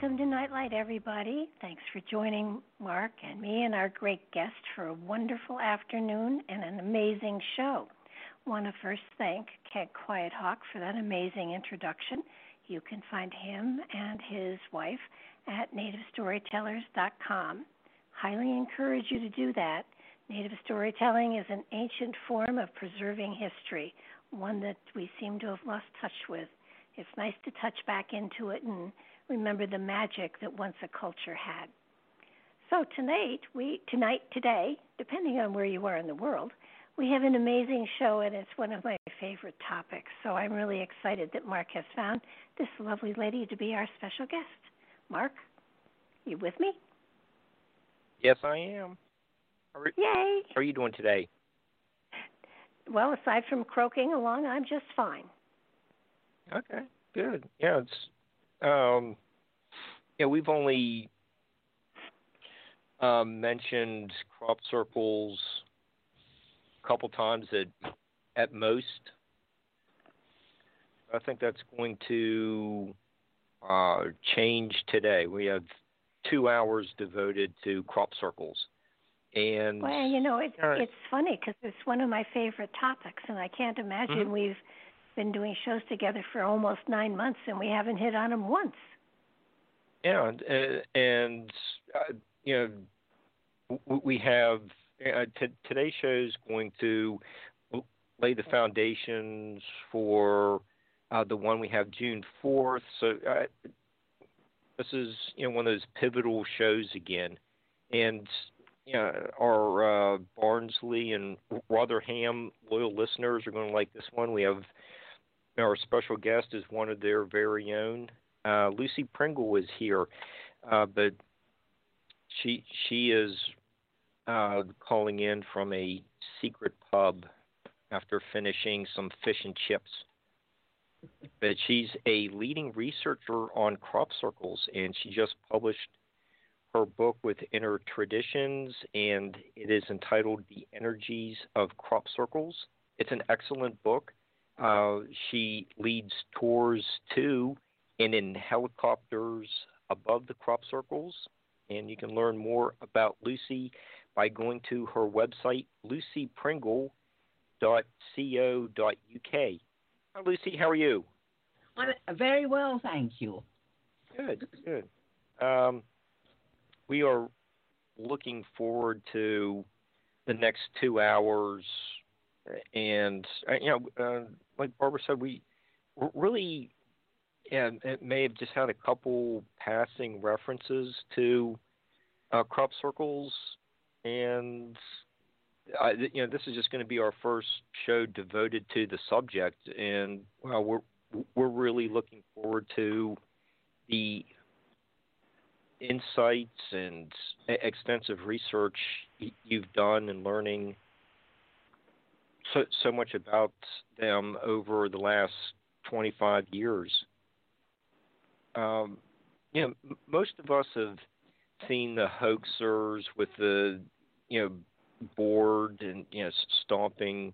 Welcome to Nightlight, everybody. Thanks for joining Mark and me and our great guest for a wonderful afternoon and an amazing show. Want to first thank Keg Quiet Hawk for that amazing introduction. You can find him and his wife at nativestorytellers.com. Highly encourage you to do that. Native storytelling is an ancient form of preserving history, one that we seem to have lost touch with. It's nice to touch back into it and remember the magic that once a culture had. So tonight, we tonight today, depending on where you are in the world, we have an amazing show and it's one of my favorite topics. So I'm really excited that Mark has found this lovely lady to be our special guest. Mark, you with me? Yes, I am. How are, Yay! How are you doing today? Well, aside from croaking along, I'm just fine. Okay, good. Yeah, it's um, yeah, we've only um, mentioned crop circles a couple times at at most. I think that's going to uh, change today. We have two hours devoted to crop circles, and well, you know, it, uh, it's funny because it's one of my favorite topics, and I can't imagine Mhm. we've been doing shows together for almost nine months and we haven't hit on them once. Yeah, and, and uh, you know, we have uh, t- today's show is going to lay the foundations for uh, the one we have June fourth. So uh, this is you know one of those pivotal shows again, and you know, our uh, Barnsley and Rotherham loyal listeners are going to like this one. We have our special guest is one of their very own. Uh, Lucy Pringle is here, uh, but she she is uh, calling in from a secret pub after finishing some fish and chips. But she's a leading researcher on crop circles, and she just published her book with Inner Traditions, and it is entitled "The Energies of Crop Circles." It's an excellent book. Uh, she leads tours too and in helicopters above the crop circles. And you can learn more about Lucy by going to her website, lucypringle.co.uk. Hi, Lucy. How are you? I'm very well, thank you. Good, good. Um, we are looking forward to the next two hours, and uh, you know, uh, like Barbara said, we really and it may have just had a couple passing references to uh, crop circles, and I, you know, this is just going to be our first show devoted to the subject, and well, we're we're really looking forward to the insights and extensive research you've done and learning so so much about them over the last 25 years. Um, you know, most of us have seen the hoaxers with the, you know, board and you know stomping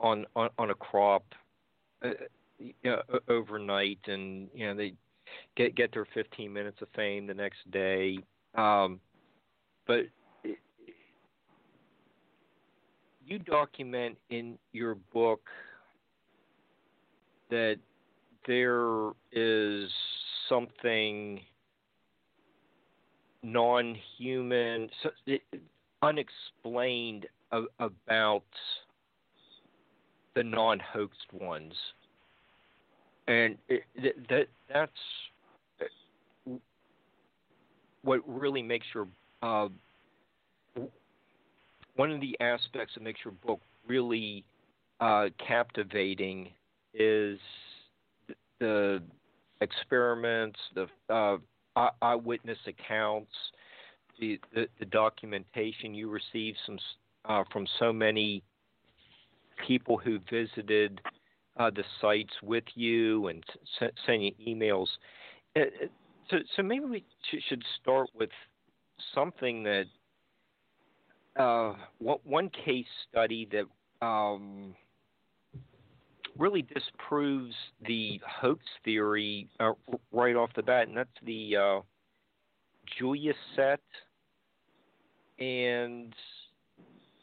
on on, on a crop, uh, you know, overnight, and you know they get get their 15 minutes of fame the next day. Um, but you document in your book that there is something non-human, unexplained about the non-hoaxed ones, and it, that that's what really makes your uh, one of the aspects that makes your book really uh, captivating is the experiments, the uh, eyewitness accounts, the, the, the documentation you received some uh, from so many people who visited uh, the sites with you and s- send you emails. Uh, uh, so, so maybe we should start with something that uh, one case study that um, really disproves the hoax theory uh, right off the bat, and that's the uh, Julia set. And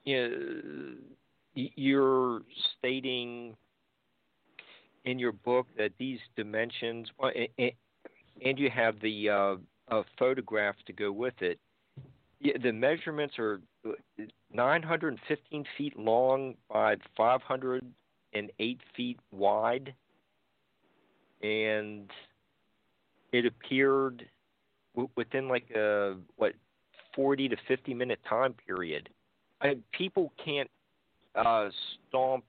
you know, you're stating in your book that these dimensions, and you have the uh, a photograph to go with it. The measurements are 915 feet long by 508 feet wide, and it appeared within like a what 40 to 50 minute time period. I, people can't uh, stomp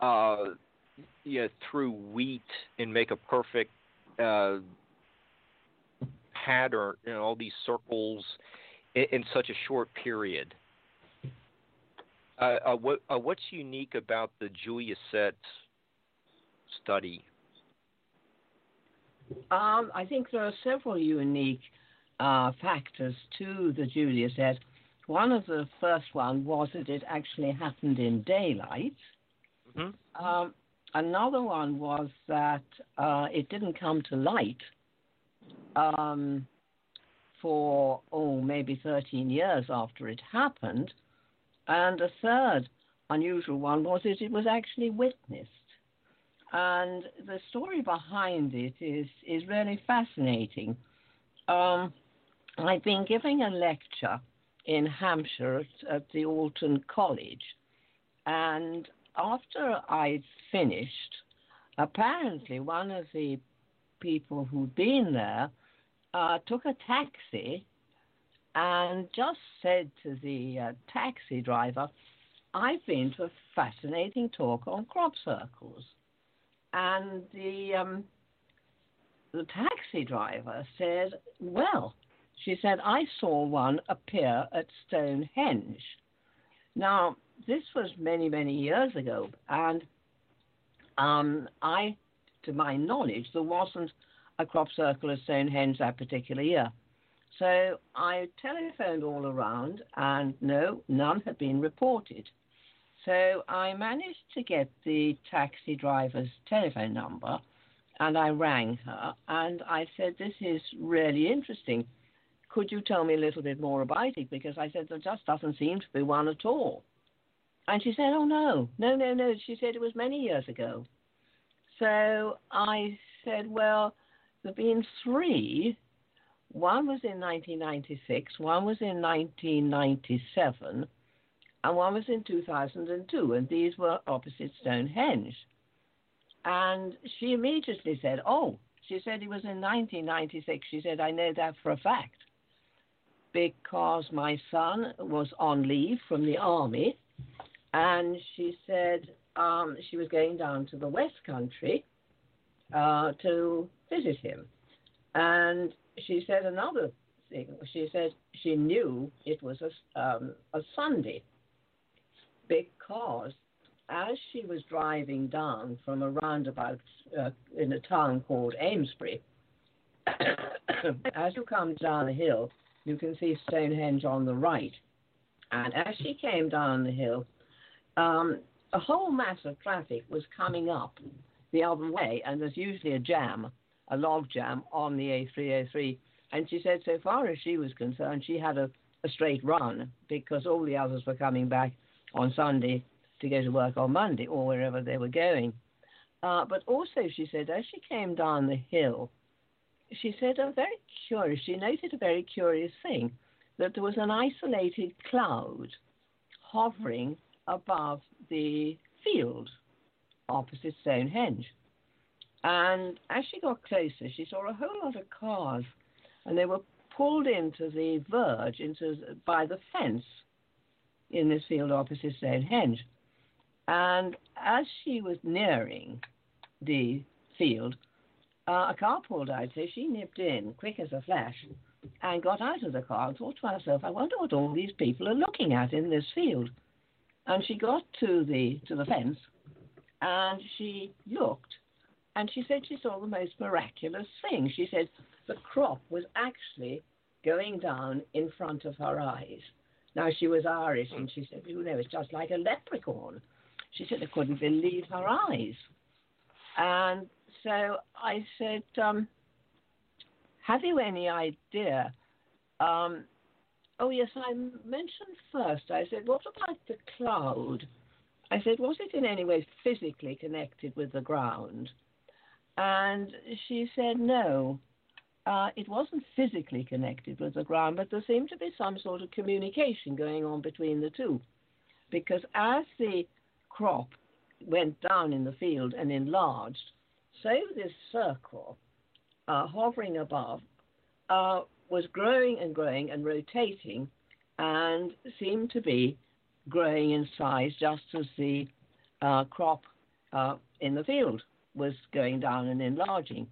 uh, yeah, through wheat and make a perfect uh, pattern, know, all these circles in, in such a short period. Uh, uh, what, uh, what's unique about the Julia set study? Um, I think there are several unique uh, factors to the Julia set. One of the first one was that it actually happened in daylight. Mm-hmm. Um, another one was that uh, it didn't come to light um, for, oh, maybe 13 years after it happened. And a third unusual one was that it was actually witnessed. And the story behind it is, is really fascinating. Um, I've been giving a lecture in Hampshire at, at the Alton College, and after I'd finished, apparently one of the people who'd been there uh, took a taxi and just said to the uh, taxi driver, I've been to a fascinating talk on crop circles. And the, um, the taxi driver said, Well, she said, I saw one appear at Stonehenge. Now, this was many, many years ago, and um, I, to my knowledge, there wasn't a crop circle at Stonehenge that particular year. So I telephoned all around, and no, none had been reported. So I managed to get the taxi driver's telephone number, and I rang her, and I said, This is really interesting. Could you tell me a little bit more about it? Because I said, There just doesn't seem to be one at all. And she said, Oh, no, no, no, no. She said it was many years ago. So I said, Well, there have been three. One was in 1996, one was in 1997, and one was in 2002, and these were opposite Stonehenge. And she immediately said, Oh, she said it was in 1996. She said, I know that for a fact because my son was on leave from the army and she said um, she was going down to the West Country uh, to visit him. And she said another thing. She said she knew it was a, um, a Sunday because as she was driving down from a roundabout uh, in a town called Amesbury, as you come down the hill, you can see Stonehenge on the right. And as she came down the hill, um, a whole mass of traffic was coming up the other way, and there's usually a jam, a log jam on the A303. And she said, so far as she was concerned, she had a, a straight run because all the others were coming back on Sunday to go to work on Monday or wherever they were going. Uh, but also, she said, as she came down the hill, she said a very curious, she noted a very curious thing that there was an isolated cloud hovering above the field opposite Stonehenge. And as she got closer, she saw a whole lot of cars, and they were pulled into the verge, into by the fence in this field opposite Stonehenge. And as she was nearing the field, uh, a car pulled out, so she nipped in quick as a flash and got out of the car and thought to herself, I wonder what all these people are looking at in this field. And she got to the to the fence and she looked and she said she saw the most miraculous thing. She said the crop was actually going down in front of her eyes. Now she was Irish and she said, you know, it's just like a leprechaun. She said I couldn't believe her eyes. And so I said, um, Have you any idea? Um, oh, yes, I mentioned first, I said, What about the cloud? I said, Was it in any way physically connected with the ground? And she said, No. Uh, it wasn't physically connected with the ground, but there seemed to be some sort of communication going on between the two. Because as the crop went down in the field and enlarged, so this circle uh, hovering above uh, was growing and growing and rotating and seemed to be growing in size just as the uh, crop uh, in the field was going down and enlarging.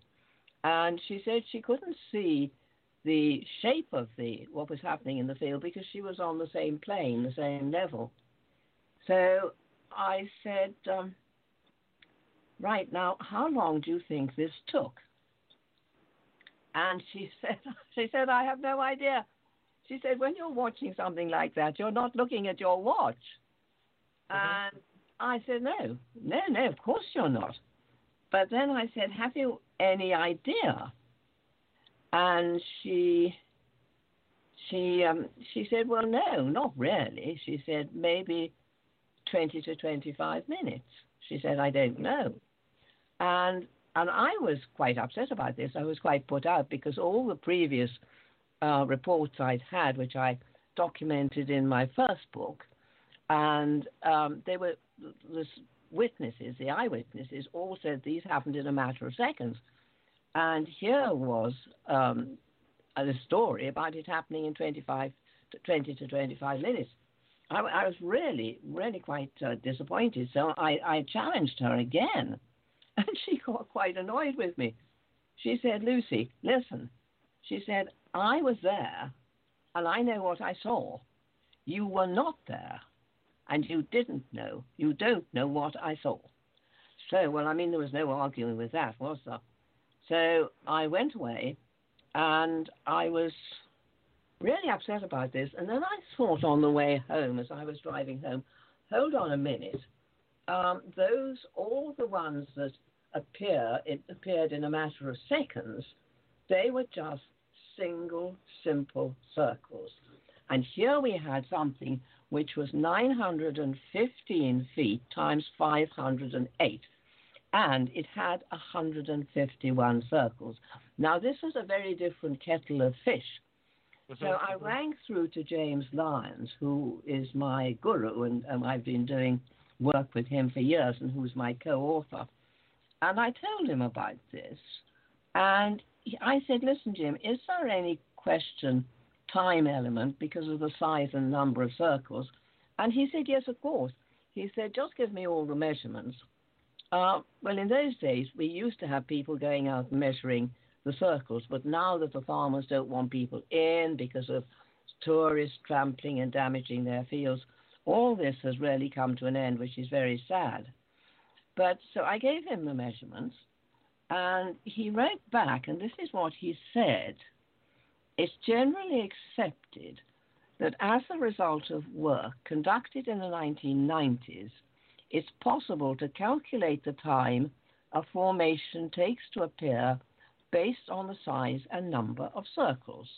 And she said she couldn't see the shape of the what was happening in the field because she was on the same plane, the same level. So I said, um, right now, how long do you think this took? And she said, she said, I have no idea. She said, when you're watching something like that, you're not looking at your watch. Mm-hmm. And I said, no, no, no, of course you're not. But then I said, have you any idea? And she, she, um, she said, well, no, not really. She said, maybe 20 to 25 minutes. She said, I don't know. And and I was quite upset about this. I was quite put out because all the previous uh, reports I'd had, which I documented in my first book, and um, they were the witnesses, the eyewitnesses, all said these happened in a matter of seconds. And here was um, a story about it happening in 25 to 20 to 25 minutes. I, I was really, really quite uh, disappointed. So I, I challenged her again and she got quite annoyed with me. She said, Lucy, listen. She said, I was there and I know what I saw. You were not there and you didn't know. You don't know what I saw. So, well, I mean, there was no arguing with that, was there? So I went away and I was really upset about this. And then I thought on the way home, as I was driving home, hold on a minute. Um, those, all the ones that appear, it appeared in a matter of seconds, they were just single, simple circles. And here we had something which was 915 feet times 508, and it had 151 circles. Now, this is a very different kettle of fish. So I rang through to James Lyons, who is my guru, and, and I've been doing work with him for years, and who's my co author. And I told him about this. And I said, listen, Jim, is there any question time element because of the size and number of circles? And he said, yes, of course. He said, just give me all the measurements. Uh, well, in those days, we used to have people going out measuring the circles, but now that the farmers don't want people in because of tourists trampling and damaging their fields, all this has really come to an end, which is very sad. But so I gave him the measurements, and he wrote back, and this is what he said. It's generally accepted that as a result of work conducted in the 1990s, it's possible to calculate the time a formation takes to appear based on the size and number of circles.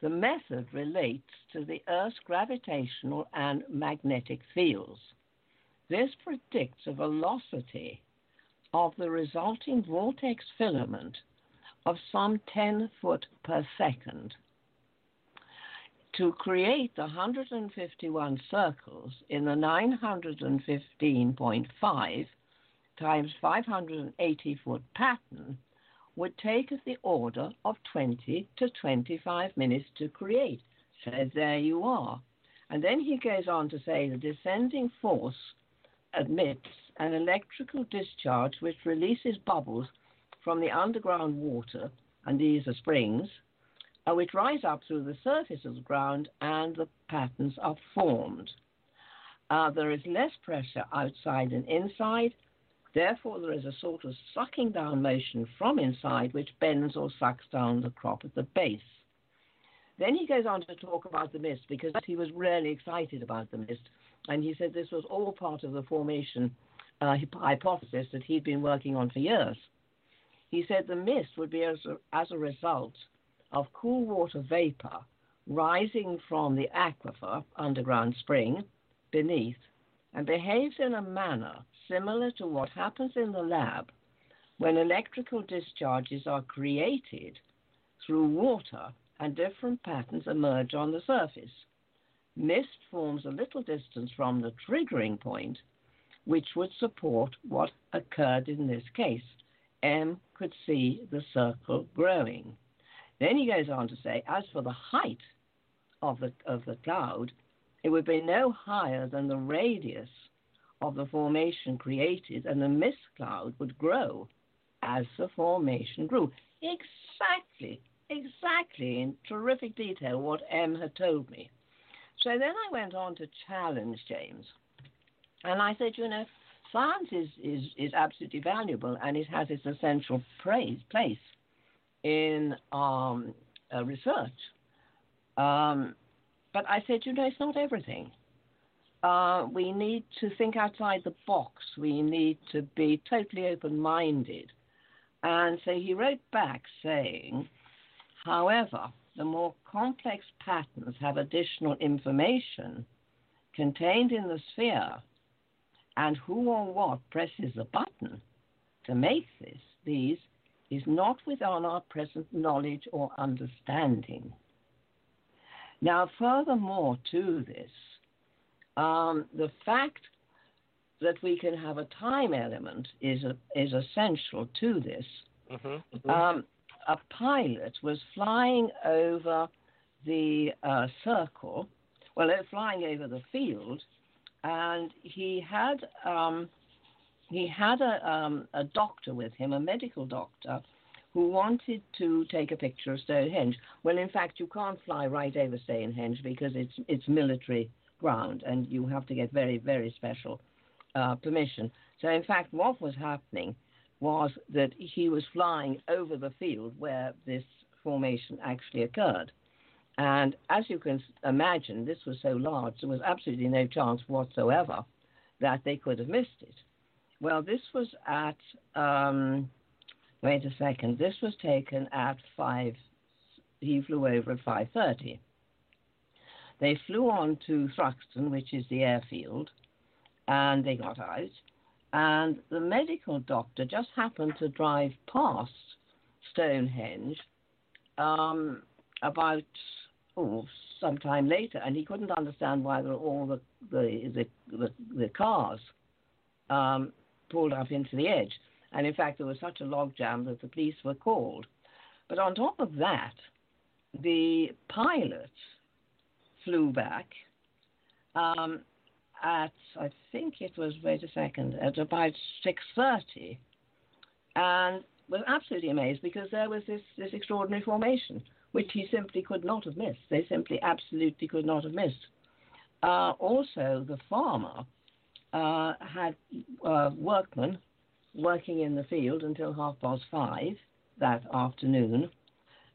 The method relates to the Earth's gravitational and magnetic fields. This predicts a velocity of the resulting vortex filament of some 10 foot per second. To create the 151 circles in the 915.5 times 580 foot pattern would take the order of 20 to 25 minutes to create. So there you are. And then he goes on to say the descending force admits an electrical discharge which releases bubbles from the underground water, and these are springs, uh, which rise up through the surface of the ground and the patterns are formed. Uh, there is less pressure outside than inside, therefore, there is a sort of sucking down motion from inside which bends or sucks down the crop at the base. Then he goes on to talk about the mist because he was really excited about the mist, and he said this was all part of the formation uh, hypothesis that he'd been working on for years. He said the mist would be as a, as a result of cool water vapor rising from the aquifer, underground spring, beneath, and behaves in a manner similar to what happens in the lab when electrical discharges are created through water and different patterns emerge on the surface. Mist forms a little distance from the triggering point, which would support what occurred in this case. M could see the circle growing. Then he goes on to say, as for the height of the, of the cloud, it would be no higher than the radius of the formation created, and the mist cloud would grow as the formation grew. Exactly, exactly, in terrific detail, what M had told me. So then I went on to challenge James. And I said, you know, science is, is, is absolutely valuable and it has its essential praise, place in um, uh, research. Um, but I said, you know, it's not everything. Uh, we need to think outside the box. We need to be totally open minded. And so he wrote back saying, however, the more complex patterns have additional information contained in the sphere, and who or what presses the button to make this, these is not within our present knowledge or understanding. Now, furthermore to this, um, the fact that we can have a time element is a, is essential to this. Mm-hmm, mm-hmm. Um, a pilot was flying over the uh, circle, well, flying over the field, and he had um, he had a, um, a doctor with him, a medical doctor, who wanted to take a picture of Stonehenge. Well, in fact, you can't fly right over Stonehenge because it's it's military ground, and you have to get very very special uh, permission. So, in fact, what was happening was that he was flying over the field where this formation actually occurred. And as you can imagine, this was so large, there was absolutely no chance whatsoever that they could have missed it. Well, this was at, um, wait a second, this was taken at 5, he flew over at 5.30. They flew on to Thruxton, which is the airfield, and they got out and the medical doctor just happened to drive past Stonehenge um, about oh sometime later, and he couldn't understand why there were all the the the, the, the cars um, pulled up into the edge, and in fact there was such a logjam that the police were called. But on top of that, the pilot flew back. Um, at I think it was wait a second at about six thirty, and was absolutely amazed because there was this this extraordinary formation which he simply could not have missed. They simply absolutely could not have missed. uh, also the farmer uh, had uh, workmen working in the field until half past five that afternoon.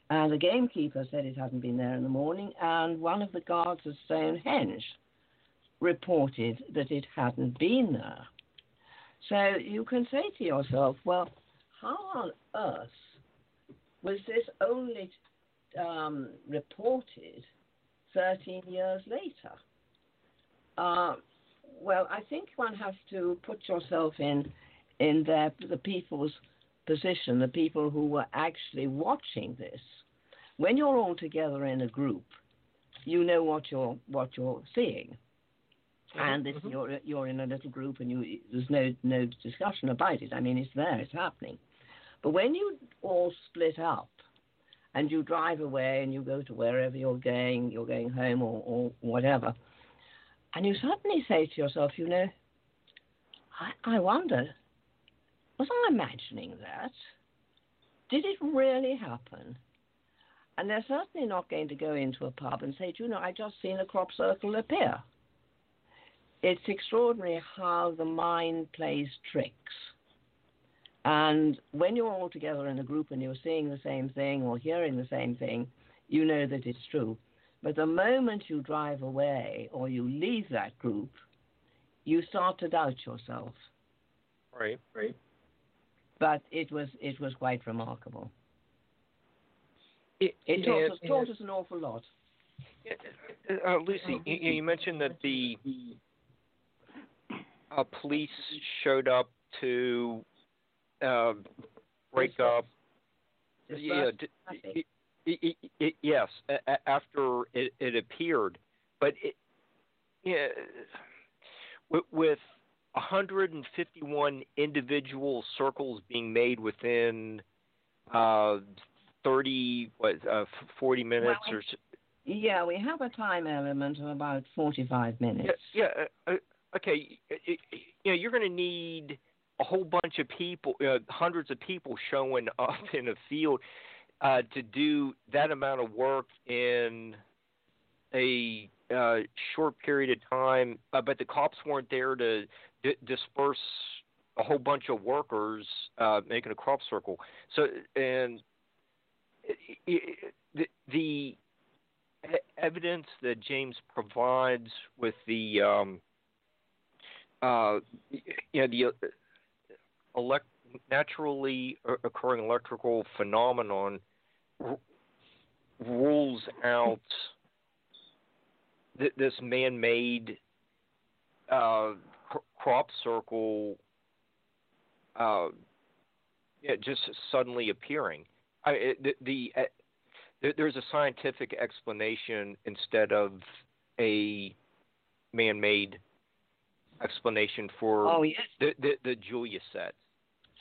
And the gamekeeper said it hadn't been there in the morning, and one of the guards at Stonehenge reported that it hadn't been there. So you can say to yourself, well, how on earth was this only um, reported 13 years later? Uh, well, I think one has to put yourself in in their, the people's position, the people who were actually watching this. When you're all together in a group, you know what you're what you're seeing, mm-hmm. and if mm-hmm. you're you're in a little group and you there's no no discussion about it. I mean, it's there, it's happening. But when you all split up and you drive away and you go to wherever you're going, you're going home or, or whatever, and you suddenly say to yourself, you know, I, I wonder, was I imagining that? Did it really happen? And they're certainly not going to go into a pub and say, Do you know, I just seen a crop circle appear. It's extraordinary how the mind plays tricks. And when you're all together in a group and you're seeing the same thing or hearing the same thing, you know that it's true. But the moment you drive away or you leave that group, you start to doubt yourself. Right, right. But it was it was quite remarkable. It, it taught, us, taught us an awful lot. Uh, Lucy, you, you, mentioned that the uh, police showed up to uh, break up. Yeah, it, it, yes, after it, it appeared, but it, yeah, with, with 151 individual circles being made within uh, 30, what, uh, 40 minutes well, or so. Yeah, we have a time element of about 45 minutes. Yeah, yeah uh, uh okay. You know, you're going to need a whole bunch of people, uh, hundreds of people showing up in a field uh, to do that amount of work in a uh, short period of time, uh, but the cops weren't there to d- disperse a whole bunch of workers uh, making a crop circle. So, and the, the evidence that James provides with the um, uh, you know the uh, elect- naturally occurring electrical phenomenon r- rules out th- this man-made uh, cr- crop circle uh, yeah, just suddenly appearing. I, the, the uh, there's a scientific explanation instead of a man-made explanation for oh, yes. the, the, the Julia set.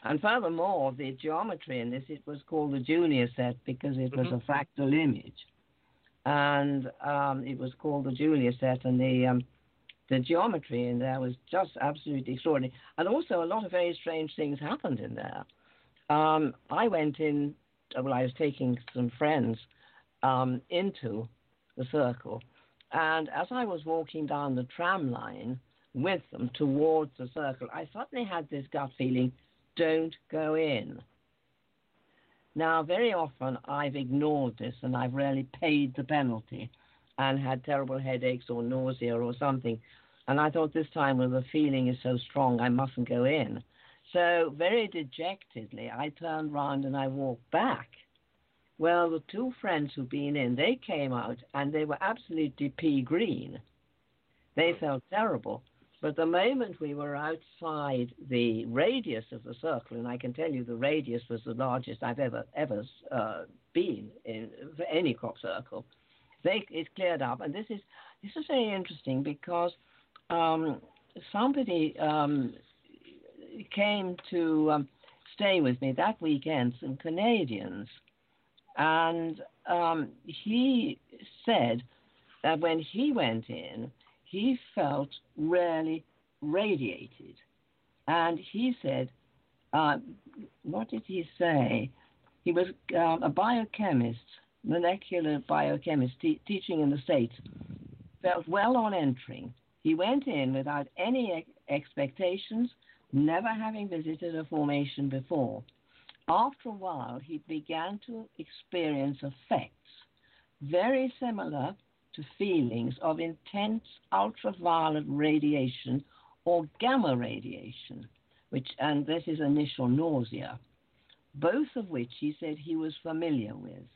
And furthermore, the geometry in this, it was called the Julia set because it was mm-hmm. a fractal image. And um, it was called the Julia set, and the um, the geometry in there was just absolutely extraordinary. And also, a lot of very strange things happened in there. Um, I went in, well, I was taking some friends um, into the circle, and as I was walking down the tram line with them towards the circle, I suddenly had this gut feeling don't go in. Now, very often I've ignored this and I've really paid the penalty and had terrible headaches or nausea or something. And I thought this time, well, the feeling is so strong, I mustn't go in. So, very dejectedly, I turned round and I walked back. Well, the two friends who'd been in, they came out and they were absolutely pea green. They hmm. felt terrible. But the moment we were outside the radius of the circle, and I can tell you the radius was the largest I've ever ever uh, been in for any crop circle, they, it cleared up. And this is this is very interesting because um, somebody um, came to um, stay with me that weekend, some Canadians, and um, he said that when he went in he felt really radiated. And he said, uh, what did he say? He was uh, a biochemist, molecular biochemist, te- teaching in the States. felt well on entering. He went in without any ex- expectations, never having visited a formation before. After a while, he began to experience effects very similar to feelings of intense ultraviolet radiation or gamma radiation, which and this is initial nausea, both of which he said he was familiar with.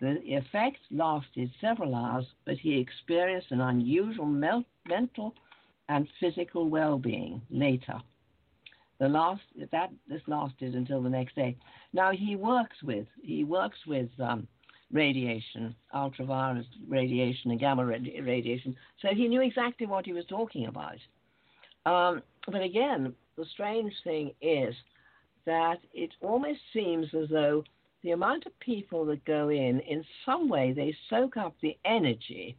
The effect lasted several hours, but he experienced an unusual mental and physical well-being later. The last that this lasted until the next day. Now he works with he works with um, radiation, ultraviolet radiation, and gamma radiation, so he knew exactly what he was talking about. Um, but again, the strange thing is that it almost seems as though the amount of people that go in, in some way, they soak up the energy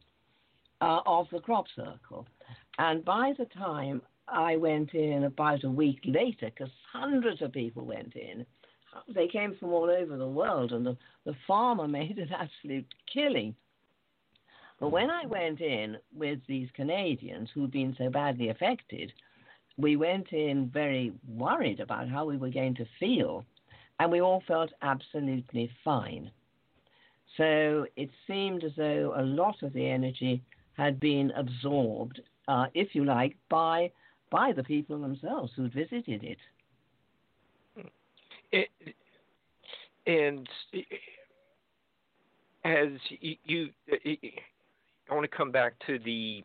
uh, of the crop circle. And by the time I went in about a week later, because hundreds of people went in, they came from all over the world, and the, the farmer made an absolute killing. But when I went in with these Canadians who'd been so badly affected, we went in very worried about how we were going to feel, and we all felt absolutely fine. So it seemed as though a lot of the energy had been absorbed, uh, if you like, by by the people themselves who'd visited it. And as you, you, I want to come back to the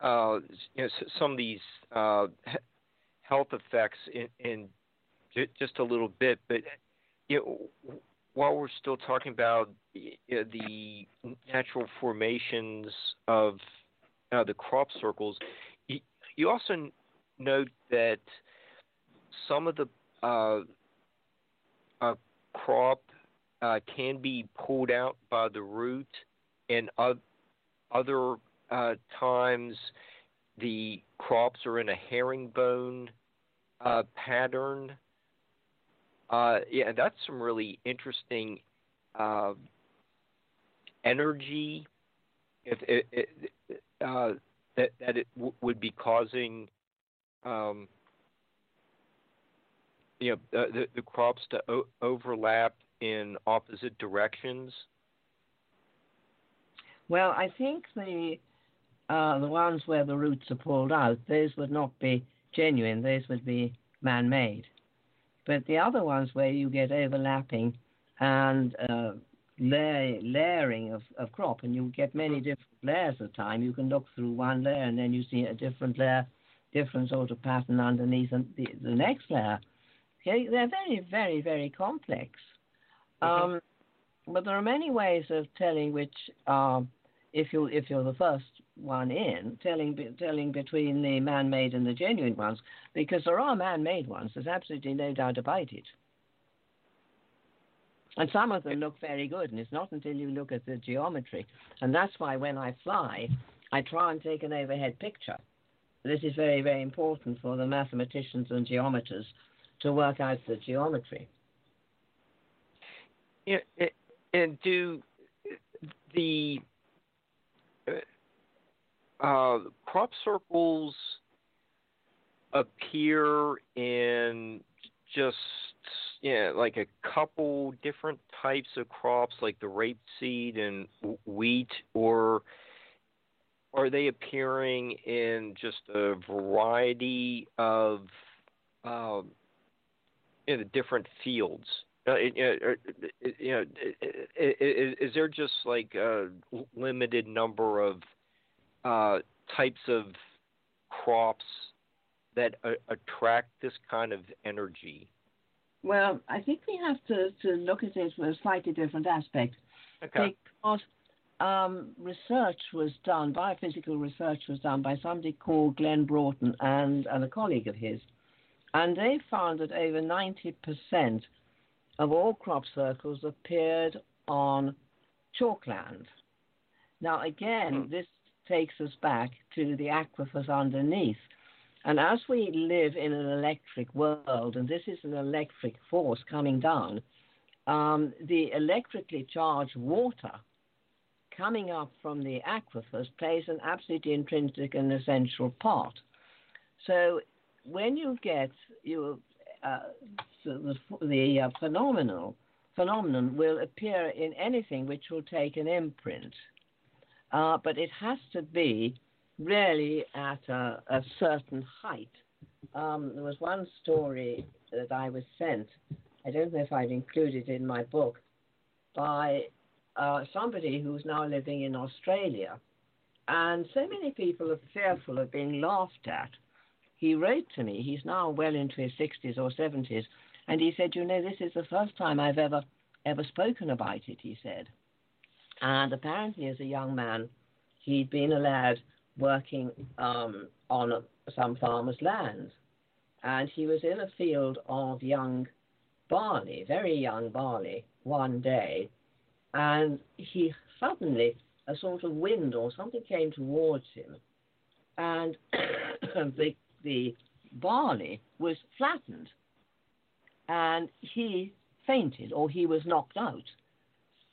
uh, you know, some of these uh, health effects in, in just a little bit, but you know, while we're still talking about uh, the natural formations of uh, the crop circles, you, you also note that some of the uh, crop uh, can be pulled out by the root, and other uh, times the crops are in a herringbone uh, pattern. Uh, yeah, that's some really interesting uh, energy. If it, it, uh, that that it w- would be causing, um, you know, uh, the, the crops to o- overlap in opposite directions. Well, I think the uh, the ones where the roots are pulled out, those would not be genuine. Those would be man-made. But the other ones where you get overlapping and uh, layer, layering of, of crop, and you get many different layers at a time. You can look through one layer and then you see a different layer, different sort of pattern underneath the, the next layer. Okay, they're very, very, very complex. Mm-hmm. Um, but there are many ways of telling which, uh, if you if you're the first one in, telling telling between the man-made and the genuine ones, because there are man-made ones. There's absolutely no doubt about it. And some of them look very good, and it's not until you look at the geometry. And that's why when I fly, I try and take an overhead picture. This is very, very important for the mathematicians and geometers to work out the geometry. Yeah, and do the uh, crop circles appear in just yeah, like a couple different types of crops, like the rapeseed and wheat, or are they appearing in just a variety of uh, in the different fields? Uh, you know, is, is there just like a limited number of uh, types of crops that uh, attract this kind of energy? Well, I think we have to, to look at it from a slightly different aspect. Okay. Because um, research was done, biophysical research was done by somebody called Glenn Broughton and, and a colleague of his. And they found that over 90% of all crop circles appeared on chalkland. Now, again, hmm. this takes us back to the aquifers underneath. And as we live in an electric world, and this is an electric force coming down, um, the electrically charged water coming up from the aquifers plays an absolutely intrinsic and essential part. So when you get you uh, the, the uh, phenomenal phenomenon will appear in anything which will take an imprint, uh, but it has to be really at a, a certain height. Um, there was one story that I was sent. I don't know if I've included in my book by uh, somebody who's now living in Australia. And so many people are fearful of being laughed at. He wrote to me, he's now well into his 60s or 70s, and he said, You know, this is the first time I've ever, ever spoken about it, he said. And apparently, as a young man, he'd been a lad working um, on a, some farmer's land. And he was in a field of young barley, very young barley, one day, and he suddenly a sort of wind or something came towards him, and the the barley was flattened, and he fainted or he was knocked out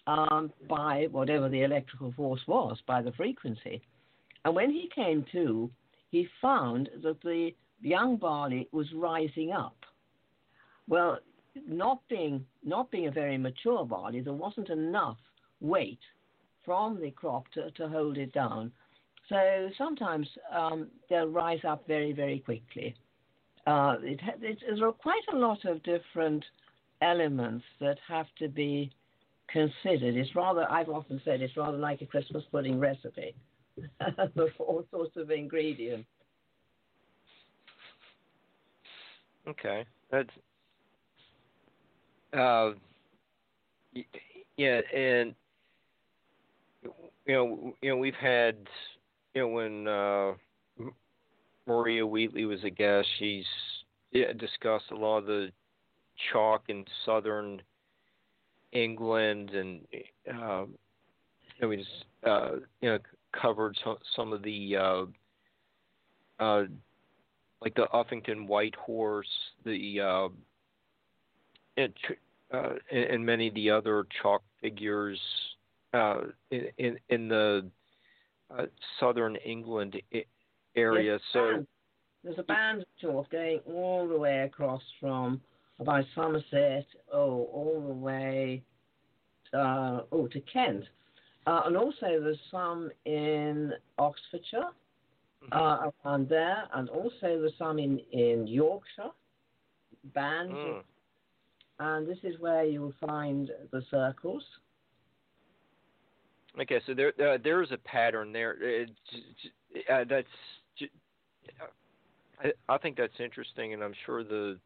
um, by whatever the electrical force was, by the frequency. And when he came to, he found that the young barley was rising up. Well, not being not being a very mature barley, there wasn't enough weight from the crop to, to hold it down. So sometimes um, they'll rise up very, very quickly. Uh, it, it, there are quite a lot of different elements that have to be considered. It's rather, I've often said, it's rather like a Christmas pudding recipe with all sorts of ingredients. Okay, that's uh, yeah, and you know, you know, we've had, you know, when uh, Maria Wheatley was a guest, she's yeah, discussed a lot of the chalk in southern England, and uh, you know, we just uh, you know covered some, some of the uh, uh, like the Uffington White Horse, the uh, and, uh, and many of the other chalk figures uh, in, in, in the uh, southern England area. so there's a band of chalk going all the way across from about Somerset, oh, all the way uh, oh to Kent, uh, and also there's some in Oxfordshire mm-hmm. uh, around there, and also there's some in in Yorkshire. Bands mm and this is where you will find the circles. Okay, so there uh, there is a pattern there. Uh, that's I, I, think that's interesting, and I'm sure the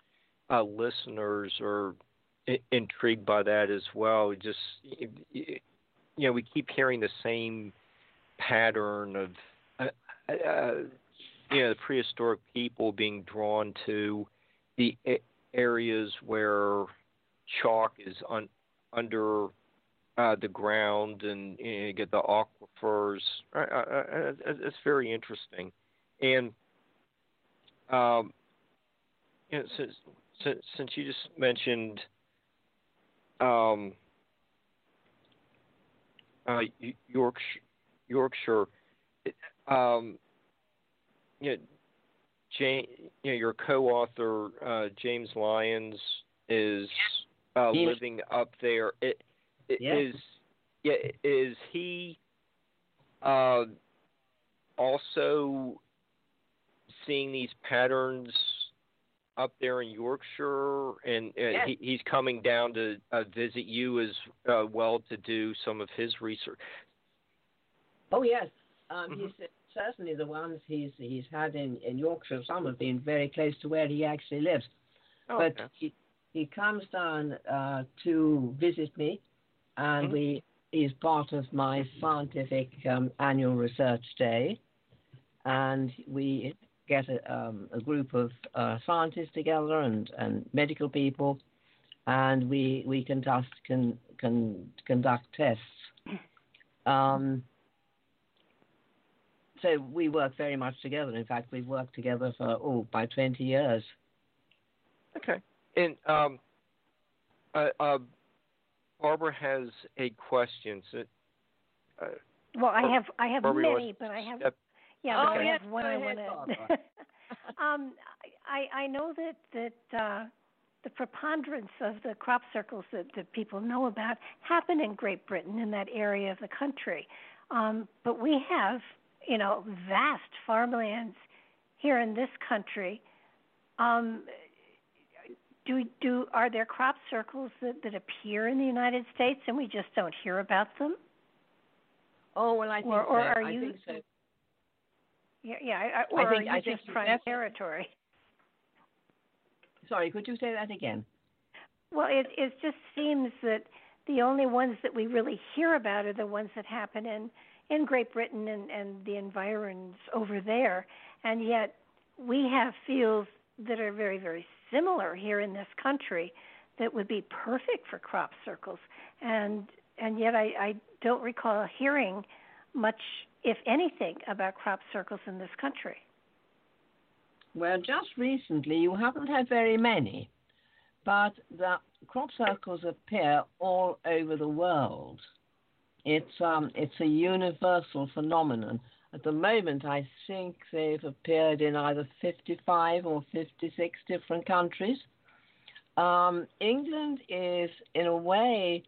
uh, listeners are I- intrigued by that as well. Just you know, we keep hearing the same pattern of uh, uh, you know the prehistoric people being drawn to the areas where chalk is un, under uh, the ground and you, know, get the aquifers. Uh, uh, uh, it's very interesting, and um, you know, since, since since you just mentioned um, uh, Yorkshire, Yorkshire, um, you know, Jane, you know, your co-author uh, James Lyons is uh, living up there. It yeah. is yeah, is he uh, also seeing these patterns up there in Yorkshire, and, and yes. he, he's coming down to uh, visit you as uh, well to do some of his research. Oh yes, um, mm-hmm. he's certainly the ones he's he's had in, in Yorkshire. Some have been very close to where he actually lives, oh, but okay. he, he comes down uh, to visit me, and mm-hmm. we is part of my scientific um, annual research day, and we get a, um, a group of uh, scientists together and, and medical people, and we we conduct can, can conduct tests. Um, so we work very much together. In fact, we've worked together for oh by twenty years. Okay. And um, uh, uh, Barbara has a question. So, Uh, well, I have I have many, but I have yeah, oh, but yes, I have one I want to. um, I I know that that uh, the preponderance of the crop circles that, that people know about happen in Great Britain in that area of the country, um, but we have you know vast farmlands here in this country. Um, do do are there crop circles that, that appear in the United States and we just don't hear about them? Oh well, I think or, or so. are you? So. Yeah, yeah. I, or I think, are you I just think prime territory? Sorry, could you say that again? Well, it it just seems that the only ones that we really hear about are the ones that happen in in Great Britain and and the environs over there, and yet we have fields that are very very similar here in this country that would be perfect for crop circles, and and yet I, I don't recall hearing much, if anything, about crop circles in this country. Well, just recently you haven't had very many, but the crop circles appear all over the world. It's um, it's a universal phenomenon. At the moment, I think they've appeared in either 55 or 56 different countries. Um, England is, in a way,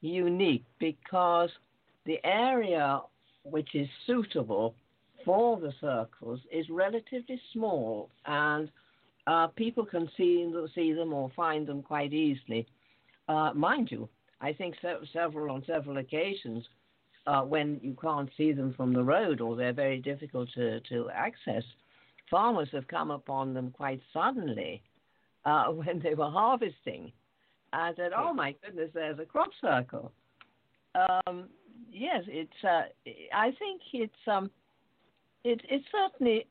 unique because the area which is suitable for the circles is relatively small and uh, people can see, see them or find them quite easily. Uh, mind you, I think several on several occasions uh, when you can't see them from the road or they're very difficult to, to access, farmers have come upon them quite suddenly uh, when they were harvesting and said, "Oh my goodness, there's a crop circle." Um, yes, it's. Uh, I think it's. Um, it it certainly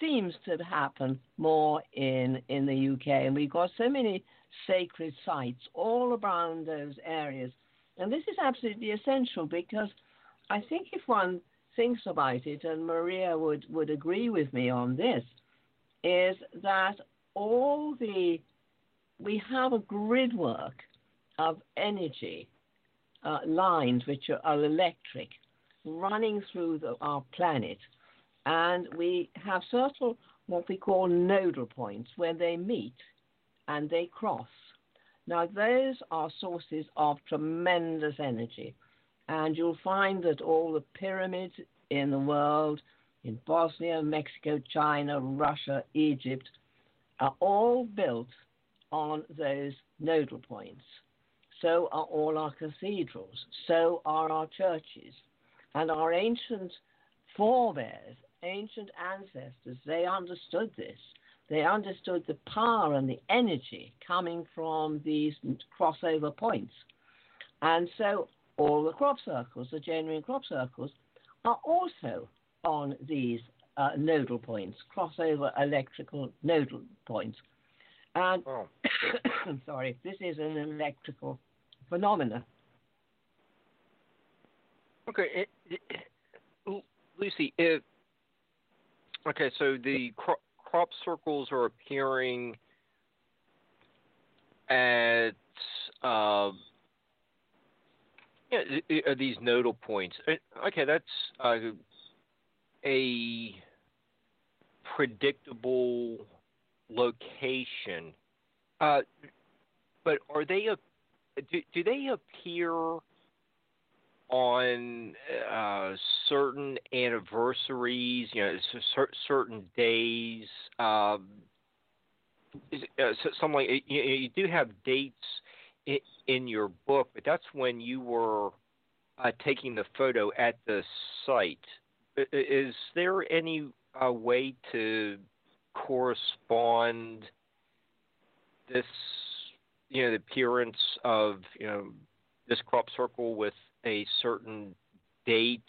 seems to happen more in in the UK, and we've got so many sacred sites all around those areas, and this is absolutely essential because I think if one thinks about it, and Maria would would agree with me on this, is that all the we have a grid work of energy uh, lines which are, are, electric running through the, our planet, and we have certain what we call nodal points where they meet and they cross. Now, those are sources of tremendous energy, and you'll find that all the pyramids in the world, in Bosnia, Mexico, China, Russia, Egypt, are all built on those nodal points. So are all our cathedrals. So are our churches. And our ancient forebears, ancient ancestors, they understood this. They understood the power and the energy coming from these crossover points. And so all the crop circles, the genuine crop circles, are also on these uh, nodal points, crossover electrical nodal points. And oh. I'm sorry, this is an electrical phenomena. Okay, it, it, Lucy, if okay, so the cro- crop circles are appearing at uh, yeah, are these nodal points. Uh, okay, that's uh, a predictable location. Uh, but are they do, do they appear on uh, certain anniversaries? You know, certain days. Um, is, uh, so, some like you, you, do have dates in, in, your book, but that's when you were uh, taking the photo at the site. Is there any uh, way to correspond this, you know, the appearance of you know this crop circle with a certain date?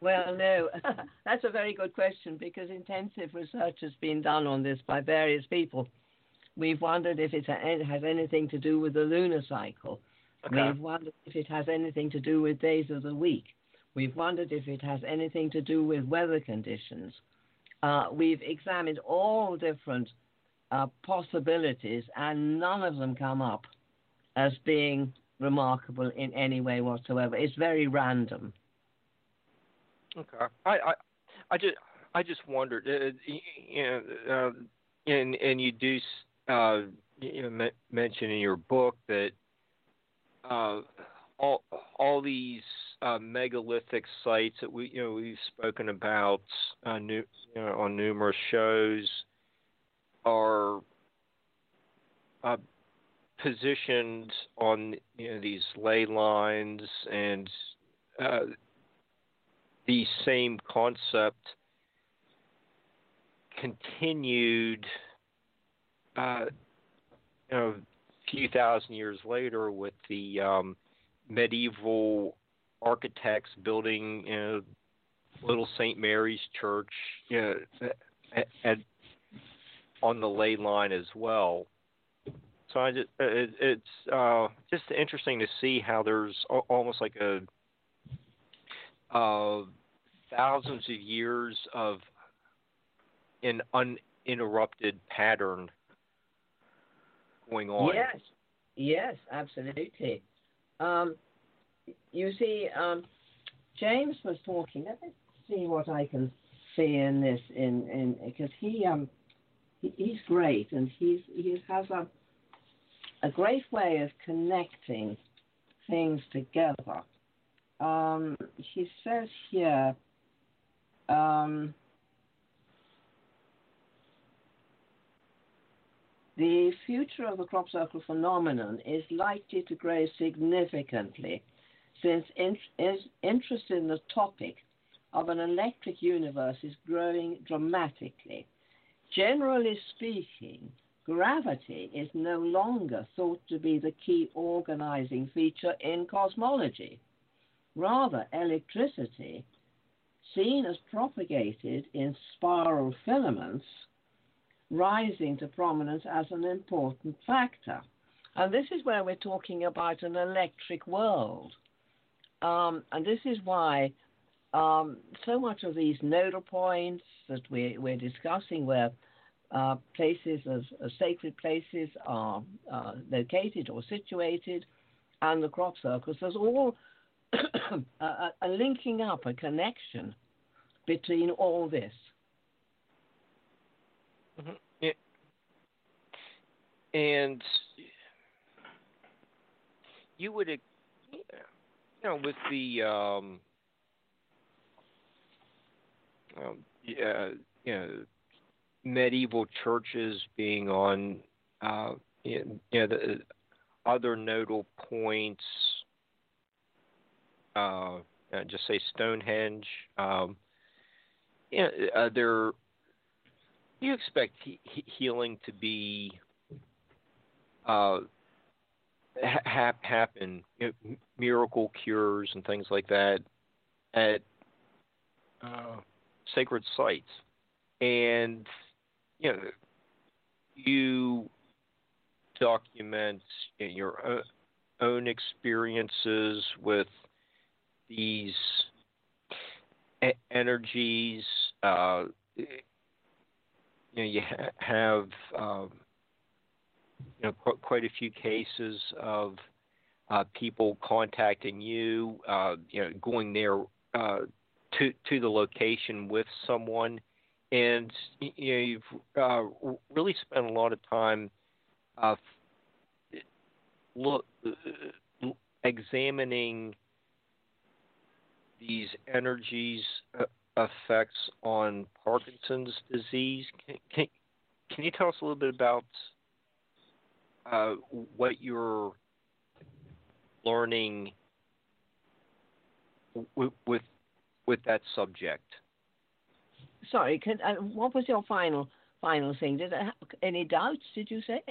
Well, no, that's a very good question because intensive research has been done on this by various people. We've wondered if it has anything to do with the lunar cycle. Okay. We've wondered if it has anything to do with days of the week. We've wondered if it has anything to do with weather conditions. Uh, we've examined all different uh, possibilities, and none of them come up as being remarkable in any way whatsoever. It's very random. Okay, I I, I just I just wondered, uh, you know, uh, and and you do uh, you know, mention in your book that uh, all all these uh, megalithic sites that we you know we've spoken about uh, new, you know, on numerous shows are uh, positioned on you know these ley lines and uh, the same concept continued uh, you know a few thousand years later with the um, medieval architects building you know, little St. Mary's Church you know, at, at, on the ley line as well. So I just it, it's uh, just interesting to see how there's almost like a uh, thousands of years of an uninterrupted pattern going on. Yes, yes, absolutely. Um, you see, um, James was talking. Let me see what I can see in this, in in because he um he, he's great and he's he has a a great way of connecting things together. Um, he says here. Um, The future of the crop circle phenomenon is likely to grow significantly since in, interest in the topic of an electric universe is growing dramatically. Generally speaking, gravity is no longer thought to be the key organizing feature in cosmology. Rather, electricity, seen as propagated in spiral filaments, rising to prominence as an important factor. And this is where we're talking about an electric world. Um, and this is why um, so much of these nodal points that we, we're discussing, where uh, places as, as, sacred places are uh, located or situated, and the crop circles, there's all a, a linking up, a connection between all this. Mm-hmm. It, and you would, you know, with the um, um yeah, you know, medieval churches being on, uh, you know, the other nodal points. Uh, just say Stonehenge. Um, know, uh, they're do you expect he- healing to be uh, ha- happen, you know, miracle cures and things like that at uh, sacred sites? And you know, you document your own experiences with these energies. Uh, you know you ha- have um, you know qu- quite a few cases of uh, people contacting you, uh, you know, going there uh, to to the location with someone, and you know you've uh, really spent a lot of time uh, look uh, examining these energies effects on Parkinson's disease. Can, can, can you tell us a little bit about uh, what you're learning with, with with that subject? Sorry, can, uh, what was your final final thing? Did I have any doubts? Did you say?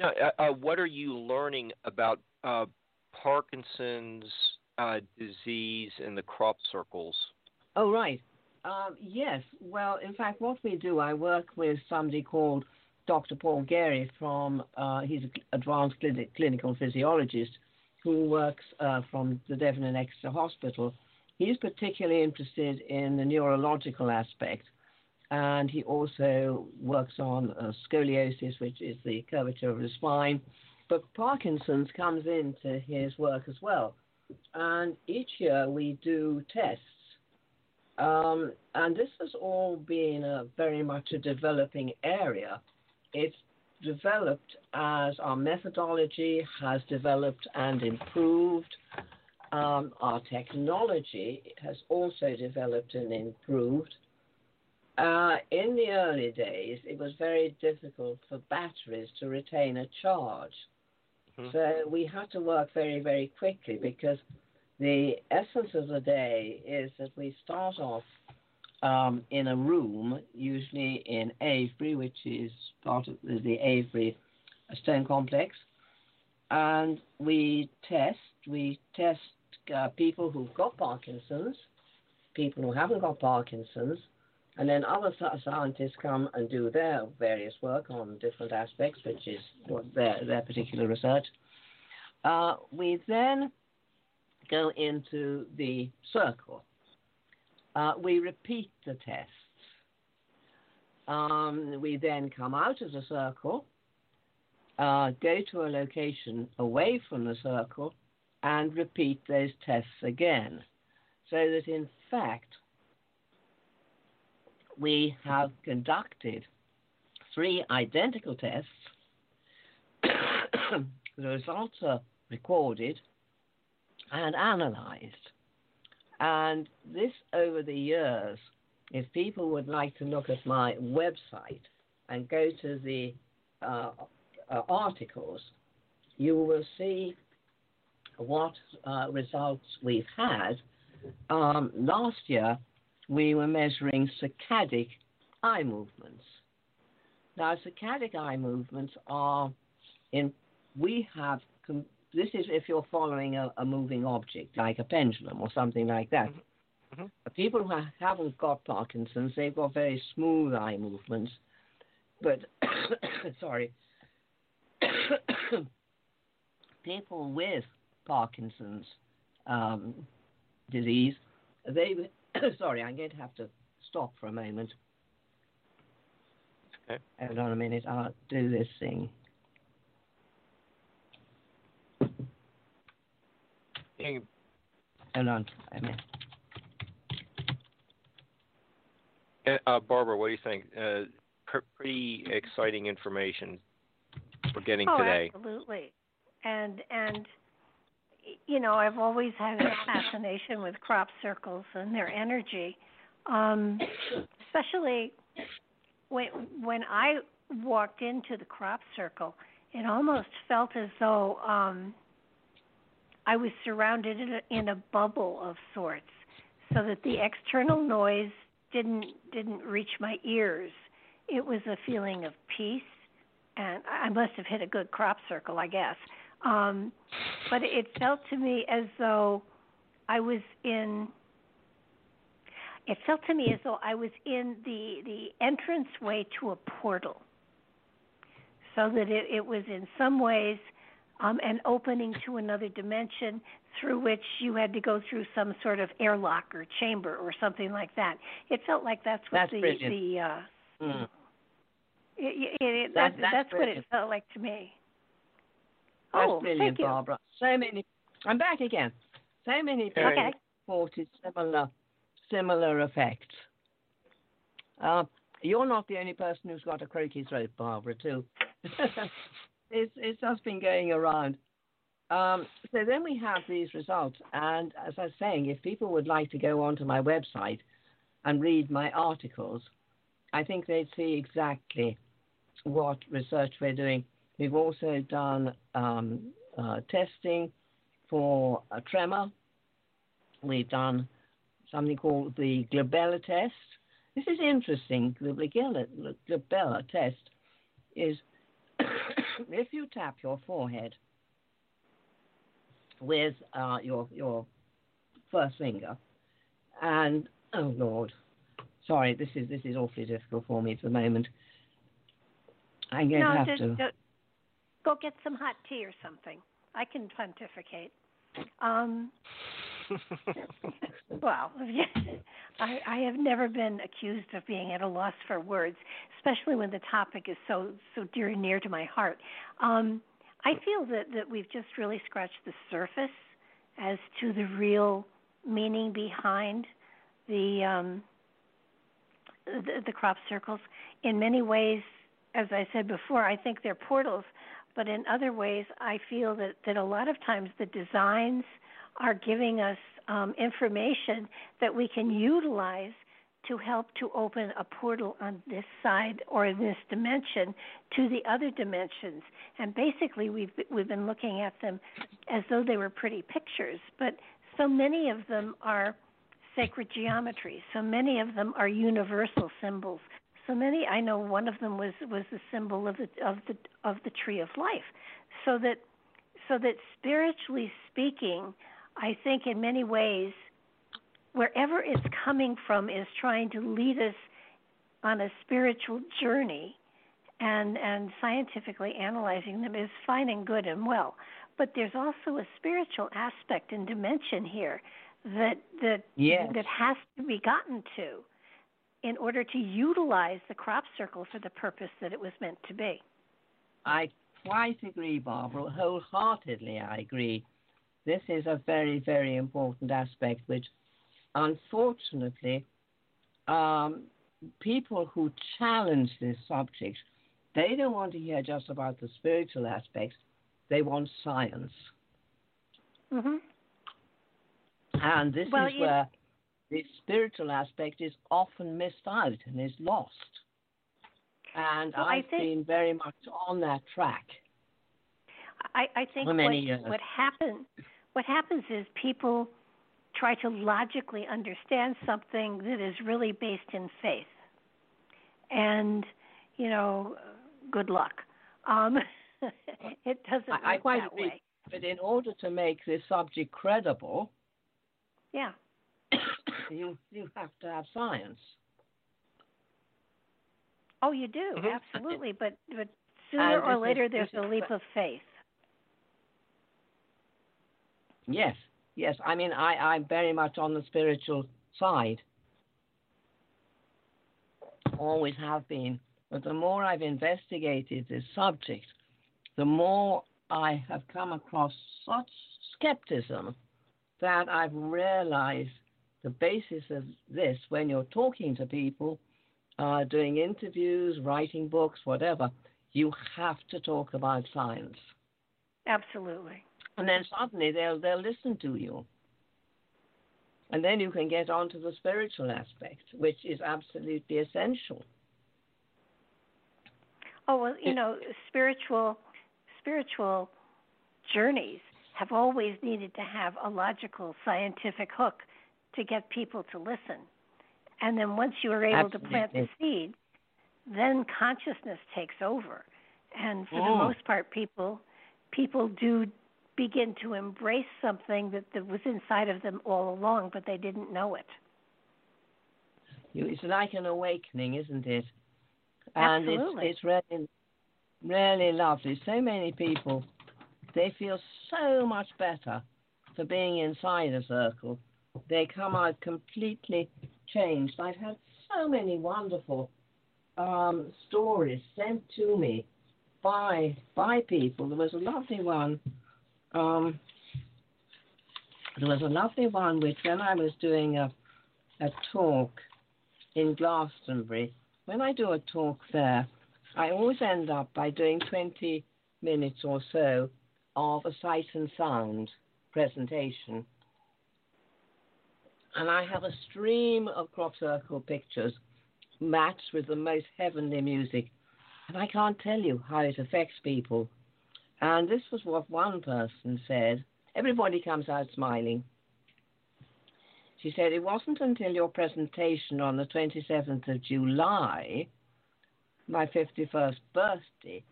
No. Uh, uh what are you learning about uh, Parkinson's uh, disease in the crop circles? Oh, right. Um, yes. Well, in fact, what we do, I work with somebody called Dr. Paul Gary from, uh, he's an advanced clinic, clinical physiologist who works uh, from the Devon and Exeter Hospital. He's particularly interested in the neurological aspect, and he also works on uh, scoliosis, which is the curvature of the spine. but Parkinson's comes into his work as well. And each year we do tests. Um, and this has all been a, very much a developing area. It's developed as our methodology has developed and improved. Um, our technology has also developed and improved. Uh, in the early days, it was very difficult for batteries to retain a charge. Mm-hmm. So we had to work very, very quickly because the essence of the day is that we start off um, in a room, usually in Avebury, which is part of the Avebury Stone Complex, and we test. We test uh, people who've got Parkinson's, people who haven't got Parkinson's, and then other scientists come and do their various work on different aspects, which is their, their particular research. Uh, we then go into the circle. Uh, we repeat the tests. Um, we then come out of the circle, uh, go to a location away from the circle, and repeat those tests again. So that in fact, we have conducted three identical tests. the results are recorded and analyzed. And this over the years, if people would like to look at my website and go to the uh, uh, articles, you will see what uh, results we've had. Um, last year, we were measuring saccadic eye movements. Now, saccadic eye movements are in, we have, this is if you're following a, a moving object, like a pendulum or something like that. Mm-hmm. mm-hmm. People who haven't got Parkinson's, they've got very smooth eye movements. But, sorry, people with Parkinson's um, disease, they sorry, I'm going to have to stop for a moment. Okay. Hold on a minute. I'll do this thing. Hold on a minute. Uh, Barbara, what do you think? Uh, pr- pretty exciting information we're getting oh, today. Absolutely, and and you know, I've always had a fascination with crop circles and their energy, um, especially when when I walked into the crop circle. It almost felt as though um, I was surrounded in a, in a bubble of sorts, so that the external noise didn't didn't reach my ears. It was a feeling of peace, and I must have hit a good crop circle, I guess. Um, but it felt to me as though I was in. It felt to me as though I was in the the entrance way to a portal. So that it, it was in some ways um, an opening to another dimension through which you had to go through some sort of airlock or chamber or something like that. It felt like that's what that's the brilliant. the uh, mm. it, it, it, that, that's, that's what it felt like to me. That's oh, brilliant, Barbara. So many. I'm back again. So many people okay. reported similar, similar effects. Uh, you're not the only person who's got a croaky throat, Barbara, too. it's, it's just been going around. Um, so then we have these results, and as I was saying, if people would like to go onto my website and read my articles, I think they'd see exactly what research we're doing We've also done um, uh, testing for a tremor. We've done something called the glabella test. This is interesting. The glabella, glabella test is if you tap your forehead with uh, your your first finger, and oh lord, sorry, this is this is awfully difficult for me at the moment. I'm going no, to have just, to go get some hot tea or something. I can pontificate. Um, well, I, I have never been accused of being at a loss for words, especially when the topic is so so dear and near to my heart. Um, I feel that that we've just really scratched the surface as to the real meaning behind the um, the, the crop circles. In many ways, as I said before, I think they're portals, but in other ways, I feel that that a lot of times the designs are giving us um, information that we can utilize to help to open a portal on this side or in this dimension to the other dimensions. And basically, we've we've been looking at them as though they were pretty pictures, but so many of them are sacred geometry. So many of them are universal symbols. So many, I know one of them was was the symbol of the of the of the tree of life. So that so that spiritually speaking, I think in many ways wherever it's coming from is trying to lead us on a spiritual journey and and scientifically analyzing them is fine and good and well but there's also a spiritual aspect and dimension here that that yes. that has to be gotten to in order to utilize the crop circle for the purpose that it was meant to be. I quite agree, Barbara. Wholeheartedly, I agree. This is a very, very important aspect which unfortunately, um, people who challenge this subject, they don't want to hear just about the spiritual aspects. They want science. Mm-hmm. And this well, is where the spiritual aspect is often missed out and is lost. And well, I've think, been very much on that track. I, I think what, what happens what happens is people try to logically understand something that is really based in faith. And, you know, good luck. Um, it doesn't I, I quite that agree. way. But in order to make this subject credible, yeah, you you have to have science. Oh, you do mm-hmm. absolutely. But but sooner or later, is, there's a leap of faith. Yes, yes. I mean, I, I'm very much on the spiritual side. Always have been. But the more I've investigated this subject, the more I have come across such skepticism that I've realized the basis of this when you're talking to people, uh, doing interviews, writing books, whatever, you have to talk about science. Absolutely and then suddenly they'll they'll listen to you. And then you can get on to the spiritual aspect, which is absolutely essential. Oh well, you know, spiritual spiritual journeys have always needed to have a logical scientific hook to get people to listen. And then once you are able absolutely. to plant the seed, then consciousness takes over. And for mm. the most part people people do begin to embrace something that, that was inside of them all along, but they didn't know it. It's like an awakening, isn't it? And Absolutely. it's, it's really, really lovely. So many people, they feel so much better for being inside a circle. They come out completely changed. I've had so many wonderful um, stories sent to me by by people. There was a lovely one um, there was a lovely one which when I was doing a a talk in Glastonbury, when I do a talk there, I always end up by doing 20 minutes or so of a sight and sound presentation. And I have a stream of crop circle pictures matched with the most heavenly music. And I can't tell you how it affects people. And this was what one person said. Everybody comes out smiling. She said, It wasn't until your presentation on the 27th of July, my 51st birthday,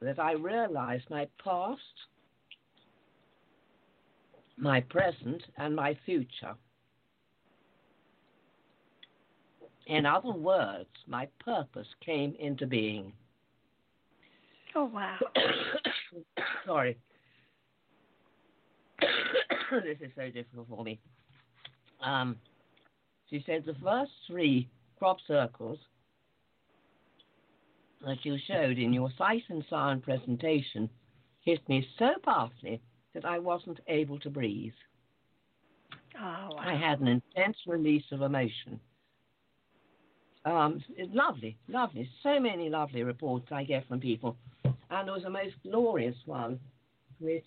that I realized my past, my present, and my future. In other words, my purpose came into being. Oh, wow. Sorry. this is so difficult for me. Um, she said the first three crop circles that you showed in your sight and sound presentation hit me so powerfully that I wasn't able to breathe. Oh, wow. I had an intense release of emotion. Um, it's lovely, lovely. So many lovely reports I get from people. And there was a most glorious one, which,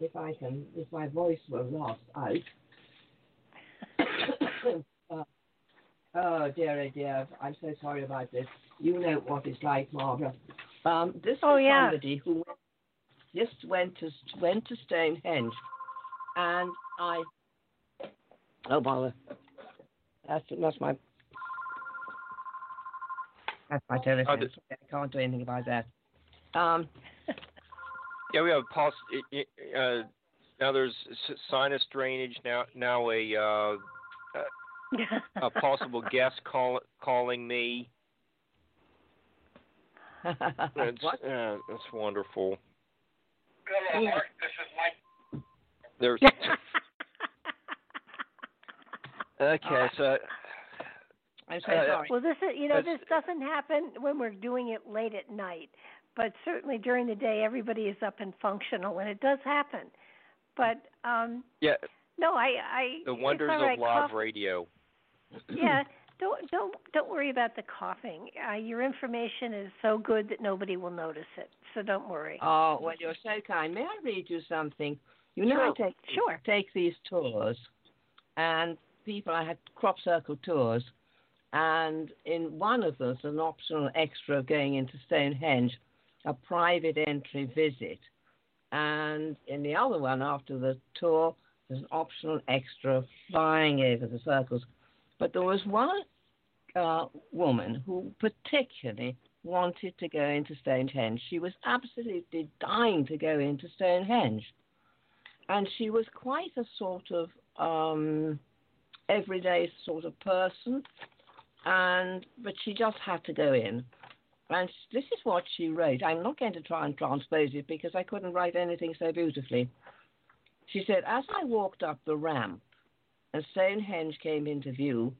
if I can, if my voice were lost out. uh, oh, dear, oh dear. I'm so sorry about this. You know what it's like, Barbara. Um, this oh, is yeah. somebody who just went to went to Stonehenge, and I. Oh bother! That's that's my that's my telephone. this- I can't do anything about that. Um, Yeah, we have pos- i- i- uh, now there's sinus drainage. Now now a uh, a possible guest call, calling me. That's, what? Uh, that's wonderful. Hello, Mark. This is Mike. There's okay, so I'm so Uh, sorry. well, this is you know That's- this doesn't happen when we're doing it late at night, but certainly during the day everybody is up and functional, and it does happen. But um yeah, no, I I the wonders all right. of live Cough- radio. yeah, don't don't don't worry about the coughing. Uh, your information is so good that nobody will notice it, so don't worry. Oh well, you're so kind. May I read you something? You know, Sure, I take sure. take these tours, and people. I had crop circle tours, and in one of them, an optional extra of going into Stonehenge, a private entry visit, and in the other one, after the tour, there's an optional extra flying over the circles. But there was one uh, woman who particularly wanted to go into Stonehenge. She was absolutely dying to go into Stonehenge. And she was quite a sort of um, everyday sort of person, and but she just had to go in. And this is what she wrote. I'm not going to try and transpose it because I couldn't write anything so beautifully. She said, As I walked up the ramp and Stonehenge came into view,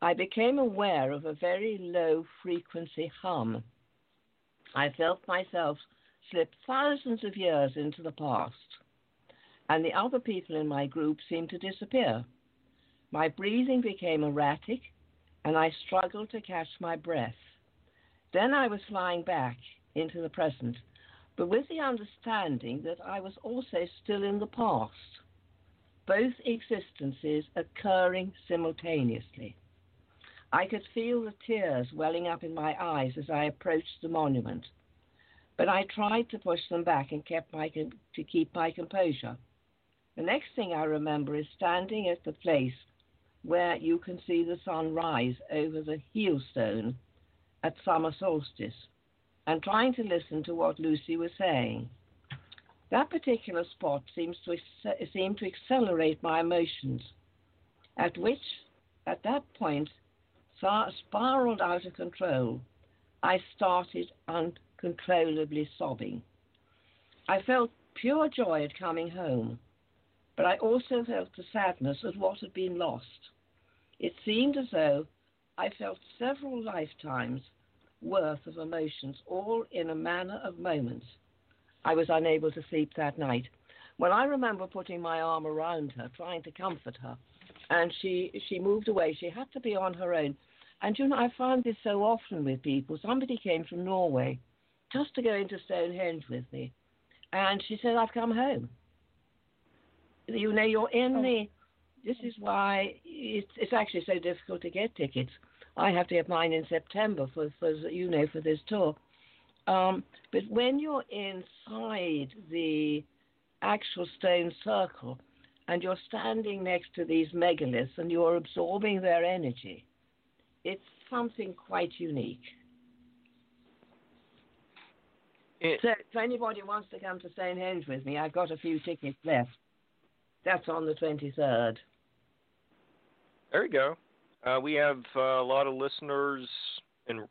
I became aware of a very low frequency hum. I felt myself slip thousands of years into the past, and the other people in my group seemed to disappear. My breathing became erratic, and I struggled to catch my breath. Then I was flying back into the present, but with the understanding that I was also still in the past, both existences occurring simultaneously. I could feel the tears welling up in my eyes as I approached the monument, but I tried to push them back and kept my to keep my composure. The next thing I remember is standing at the place where you can see the sun rise over the heelstone at summer solstice and trying to listen to what Lucy was saying. That particular spot seems to ex- seem to accelerate my emotions, at which, at that point, spiraled out of control. I started uncontrollably sobbing. I felt pure joy at coming home, but I also felt the sadness at what had been lost. It seemed as though I felt several lifetimes worth of emotions, all in a manner of moments. I was unable to sleep that night. Well, I remember putting my arm around her, trying to comfort her, and she she moved away. She had to be on her own. And you know, I find this so often with people. Somebody came from Norway just to go into Stonehenge with me, and she said, "I've come home." You know, you're in Oh. the. This is why it's it's actually so difficult to get tickets. I have to get mine in September for for you know for this tour. Um, but when you're inside the actual stone circle and you're standing next to these megaliths and you're absorbing their energy, it's something quite unique. It, So if anybody wants to come to Stonehenge with me, I've got a few tickets left. That's on the 23rd. There you go. Uh, we have uh, a lot of listeners in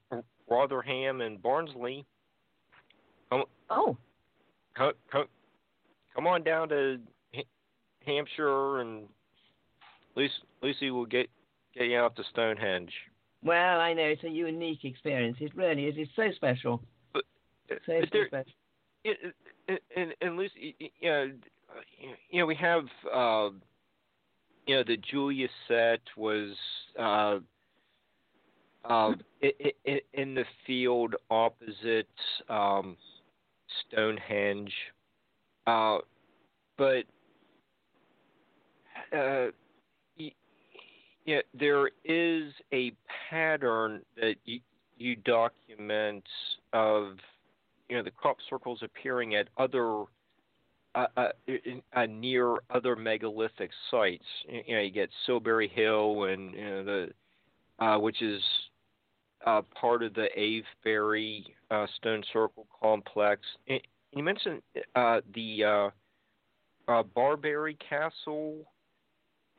Rotherham and Barnsley. Oh, Come, come, come on down to Ha- Hampshire, and Lucy, Lucy will get get you out to Stonehenge. well, I know it's a unique experience. It really is. It's so special. But, So, Is so there special. and and Lucy, you know, you know, we have, uh, you know, the Julia set was uh, uh, in the field opposite um, Stonehenge, uh, but uh, yeah, there is a pattern that you, you document of you know the crop circles appearing at other uh, uh, uh, near other megalithic sites. You know, you get Silbury Hill, and you know, the uh, which is uh, part of the Avebury uh, Stone Circle complex. And you mentioned uh, the uh, uh, Castle.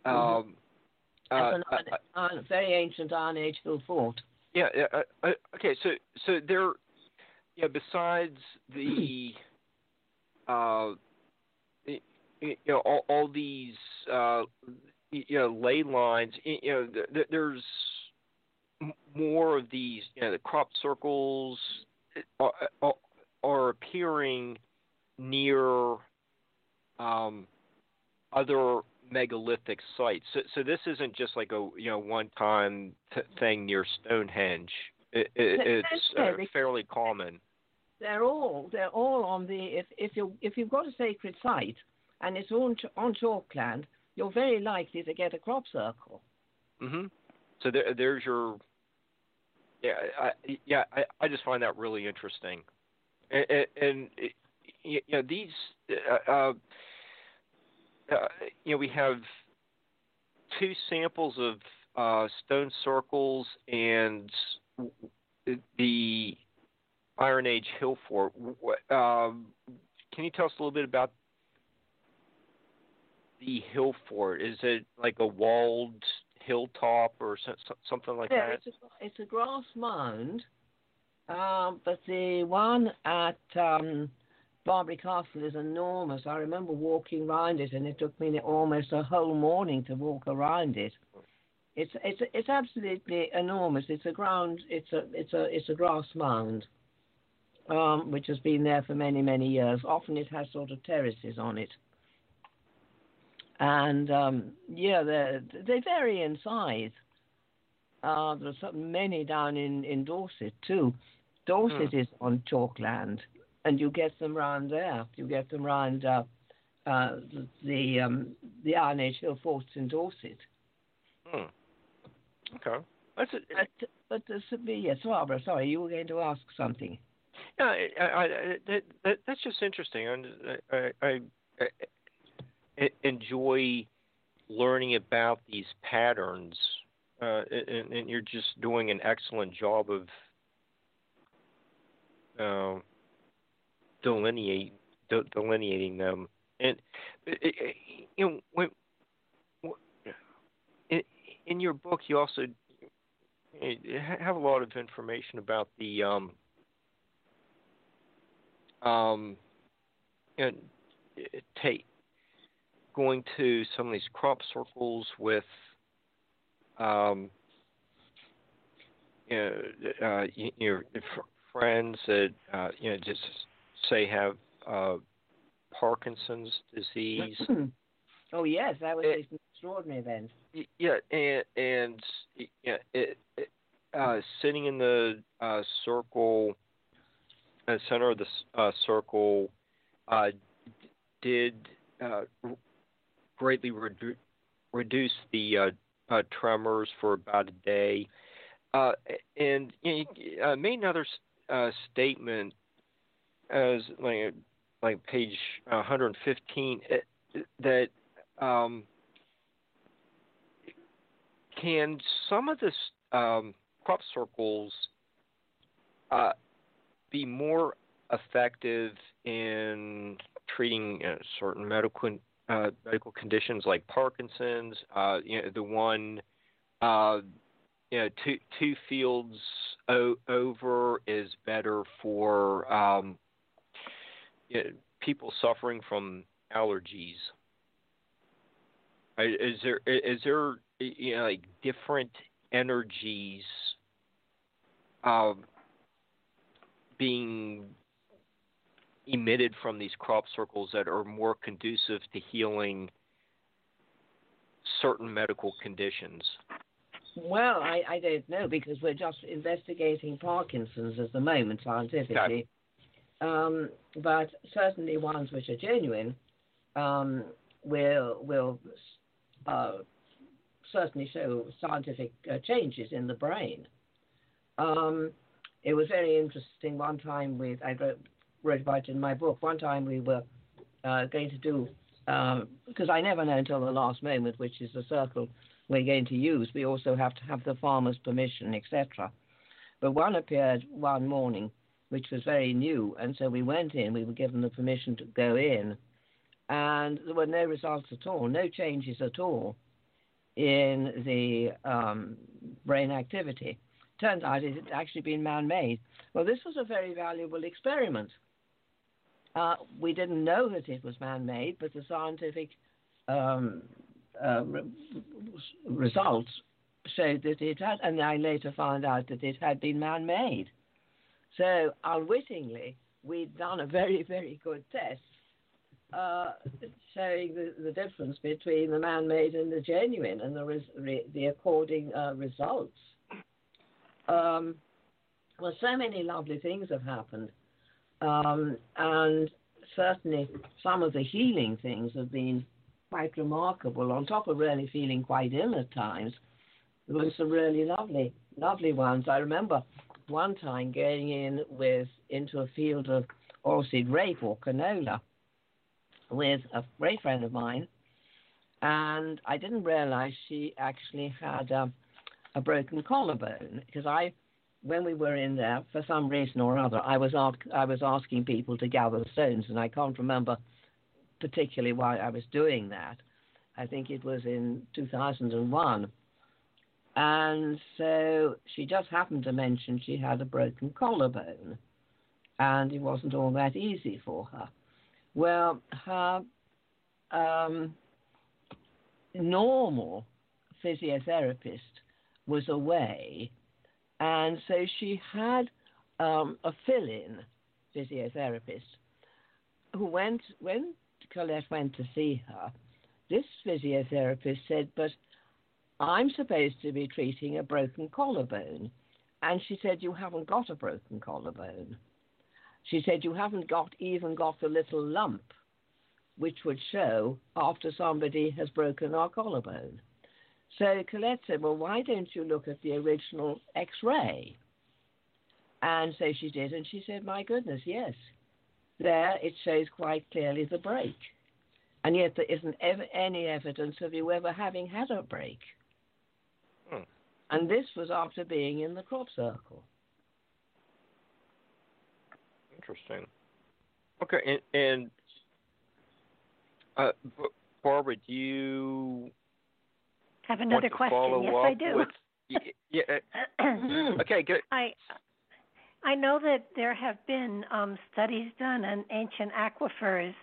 Mm-hmm. Um, mm-hmm. uh, uh, very ancient Iron Age hill fort. Yeah. Uh, uh, okay. So so there, yeah. Besides the, uh, you know, all, all these, uh, you know, ley lines. You know, th- there's more of these, you know, the crop circles are, are, are appearing near um, other megalithic sites. So, so this isn't just like a you know one-time t- thing near Stonehenge. It, it, it's uh, fairly common. They're all they're all on the if if you if you've got a sacred site and it's on on chalkland, you're very likely to get a crop circle. Mhm. So there, there's your yeah, I, yeah, I, I just find that really interesting, and, and you know these, uh, uh, uh, you know, we have two samples of uh, stone circles and the Iron Age hill fort. Um, can you tell us a little bit about the hill fort? Is it like a walled hilltop or something like yeah, that? It's a, it's a grass mound, um, but the one at um, Barbury Castle is enormous. I remember walking around it, and it took me almost a whole morning to walk around it. It's it's it's absolutely enormous. It's a ground. It's a it's a it's a grass mound, um, which has been there for many many years. Often it has sort of terraces on it and um, yeah, they they vary in size. Uh, there's many down in, in Dorset too. Dorset hmm. is on chalkland, and you get them round there. You get them round uh, uh, the the, um, the Iron Age Hill forts in Dorset. Hmm. Okay, that's it. But but this would be yes, Barbara. Sorry, you were going to ask something. Yeah, I, I, I, that, that's just interesting. I, I, I enjoy learning about these patterns, uh, and, and, you're just doing an excellent job of uh, delineate de- delineating them. And you know, when, in, in your book, you also have a lot of information about the um, um, and take going to some of these crop circles with um, you know, uh, your friends that uh, you know just say have uh, Parkinson's disease. oh yes, that was it, an extraordinary event. Yeah, and and yeah, it, it, uh, sitting in the uh, circle, uh, center of the uh, circle, uh, did uh, greatly redu- reduce the uh, uh, tremors for about a day. Uh, and you know, uh, made another uh, statement as like like page 115 uh, that um, can some of this um, crop circles be more effective in treating certain medical uh, medical conditions like Parkinson's. Uh, you know, the one, uh, you know, two two fields o- over is better for um, you know, people suffering from allergies. Is there is there you know like different energies um, being emitted from these crop circles that are more conducive to healing certain medical conditions? Well, I, I don't know because we're just investigating Parkinson's at the moment scientifically. Um, but certainly ones which are genuine um, will will uh, certainly show scientific uh, changes in the brain. Um, it was very interesting. One time, with I wrote, wrote about in my book. One time we were uh, going to do because um, I never know until the last moment which is the circle we're going to use. We also have to have the farmer's permission, etc. But one appeared one morning, which was very new, and so we went in. We were given the permission to go in, and there were no results at all, no changes at all in the um, brain activity. Turned out it had actually been man-made. Well, this was a very valuable experiment. Uh, we didn't know that it was man-made, but the scientific um, uh, re- results showed that it had, and I later found out that it had been man-made. So unwittingly, we'd done a very, very good test uh, showing the, the difference between the man-made and the genuine, and the res- re- the according uh, results. Um, well, so many lovely things have happened, um, and certainly some of the healing things have been quite remarkable. On top of really feeling quite ill at times, there were some really lovely, lovely ones. I remember one time going in with into a field of oilseed rape or canola with a great friend of mine, and I didn't realize she actually had a, a broken collarbone because I, when we were in there, for some reason or other, I was I was asking people to gather stones, and I can't remember particularly why I was doing that. I think it was in 2001. And so she just happened to mention she had a broken collarbone, and it wasn't all that easy for her. Well, her um, normal physiotherapist was away, and so she had um, a fill in physiotherapist who went when Colette went to see her, this physiotherapist said, But I'm supposed to be treating a broken collarbone. And she said, You haven't got a broken collarbone. She said, You haven't got even got the little lump, which would show after somebody has broken our collarbone. So Colette said, Well, why don't you look at the original x ray? And so she did, and she said, My goodness, yes there it shows quite clearly the break. And yet there isn't ever any evidence of you ever having had a break. Hmm. And this was after being in the crop circle. Interesting. Okay, and, and uh, Barbara, do you have another question? Yes, I do. With, yeah. Uh, okay, good. I I know that there have been um, studies done on ancient aquifers,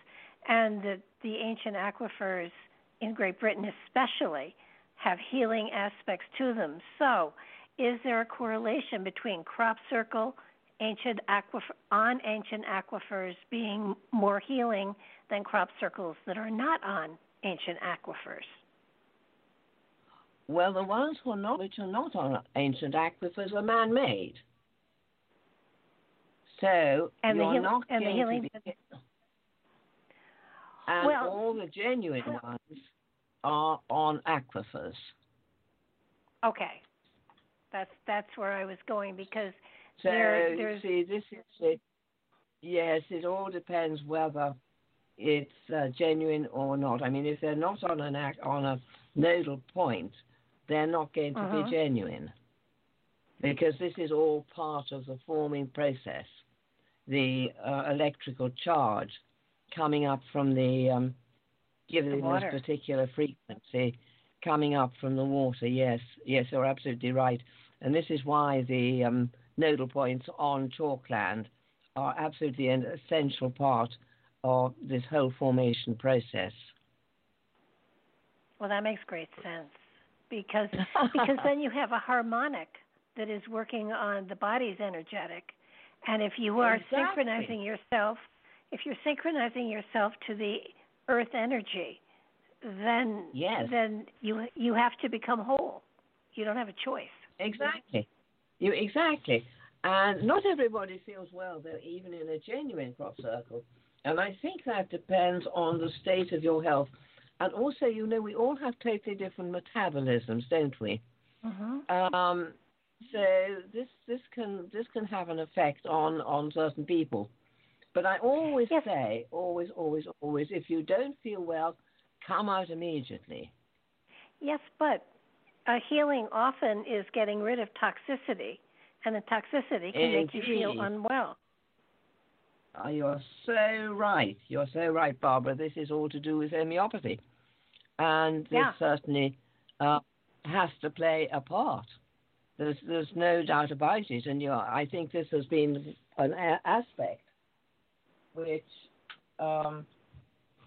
and that the ancient aquifers in Great Britain, especially, have healing aspects to them. So, is there a correlation between crop circle ancient aquifer, on ancient aquifers being more healing than crop circles that are not on ancient aquifers? Well, the ones who not, which are not on ancient aquifers are man-made. So and you're heal- not and going the healing. to be, and well, all the genuine ones are on aquifers. Okay, that's that's where I was going because so there, there's see this is it. Yes, it all depends whether it's uh, genuine or not. I mean, if they're not on an on a nodal point, they're not going to uh-huh. be genuine because this is all part of the forming process the uh, electrical charge coming up from the um, given the this particular frequency coming up from the water. Yes, yes, you're absolutely right. And this is why the um, nodal points on chalkland are absolutely an essential part of this whole formation process. Well, that makes great sense because because then you have a harmonic that is working on the body's energetic and if you are exactly. synchronizing yourself, if you're synchronizing yourself to the earth energy, then yes. then you you have to become whole. You don't have a choice. Exactly. You exactly. And not everybody feels well though, even in a genuine crop circle. And I think that depends on the state of your health. And also, you know, we all have totally different metabolisms, don't we? Mm-hmm. Um, so this this can this can have an effect on on certain people. But I always yes. say, always, always, always, if you don't feel well, come out immediately. Yes, but uh, healing often is getting rid of toxicity, and the toxicity can Indeed. make you feel unwell. Oh, you're so right. You're so right, Barbara. This is all to do with homeopathy. And this Yeah. certainly uh, has to play a part. There's, there's no doubt about it. And I think this has been an a- aspect which, um,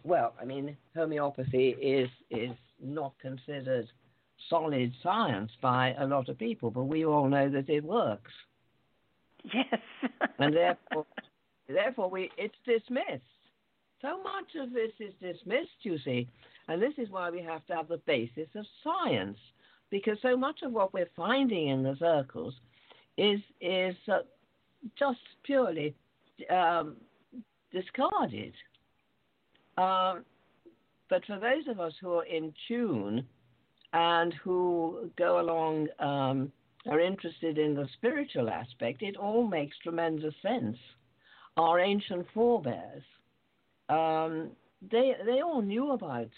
well, I mean, homeopathy is, is not considered solid science by a lot of people, but we all know that it works. Yes. And therefore, therefore we it's dismissed. So much of this is dismissed, you see, and this is why we have to have the basis of science, because so much of what we're finding in the circles is is uh, just purely um, discarded. Um, but for those of us who are in tune and who go along, um, are interested in the spiritual aspect, it all makes tremendous sense our ancient forebears, um, they they all knew about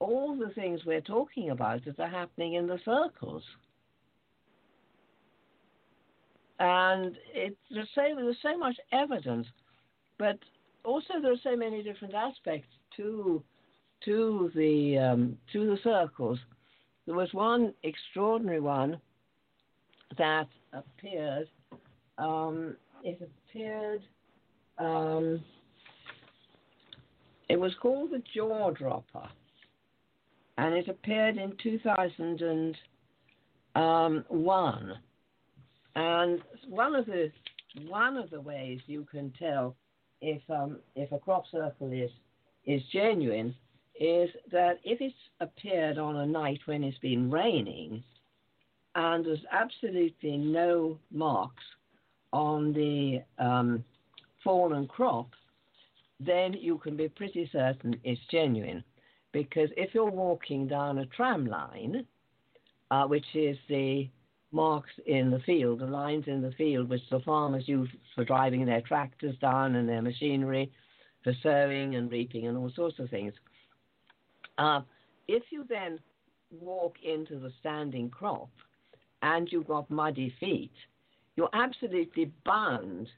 all the things we're talking about that are happening in the circles. And it, there's, so, there's so much evidence, but also there are so many different aspects to to the um, to the circles. There was one extraordinary one that appeared. Um, it appeared um, it was called the Jaw Dropper, and it appeared in 2001. And one of the one of the ways you can tell if um, if a crop circle is is genuine is that if it's appeared on a night when it's been raining, and there's absolutely no marks on the um, fallen crop, then you can be pretty certain it's genuine. Because if you're walking down a tram line, uh, which is the marks in the field, the lines in the field which the farmers use for driving their tractors down and their machinery for sowing and reaping and all sorts of things. Uh, if you then walk into the standing crop and you've got muddy feet, you're absolutely bound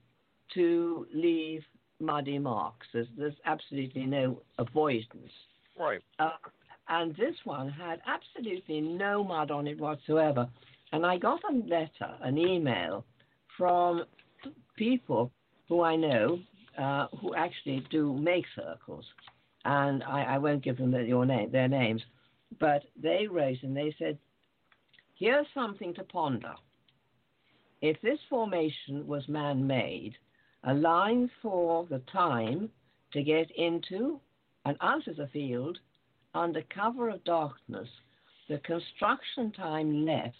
to leave muddy marks. There's, there's absolutely no avoidance. Right. Uh, and this one had absolutely no mud on it whatsoever. And I got a letter, an email from people who I know uh, who actually do make circles. And I, I won't give them your name, their names, but they wrote and they said, here's something to ponder. If this formation was man made, allowing for the time to get into and out of the field under cover of darkness, the construction time left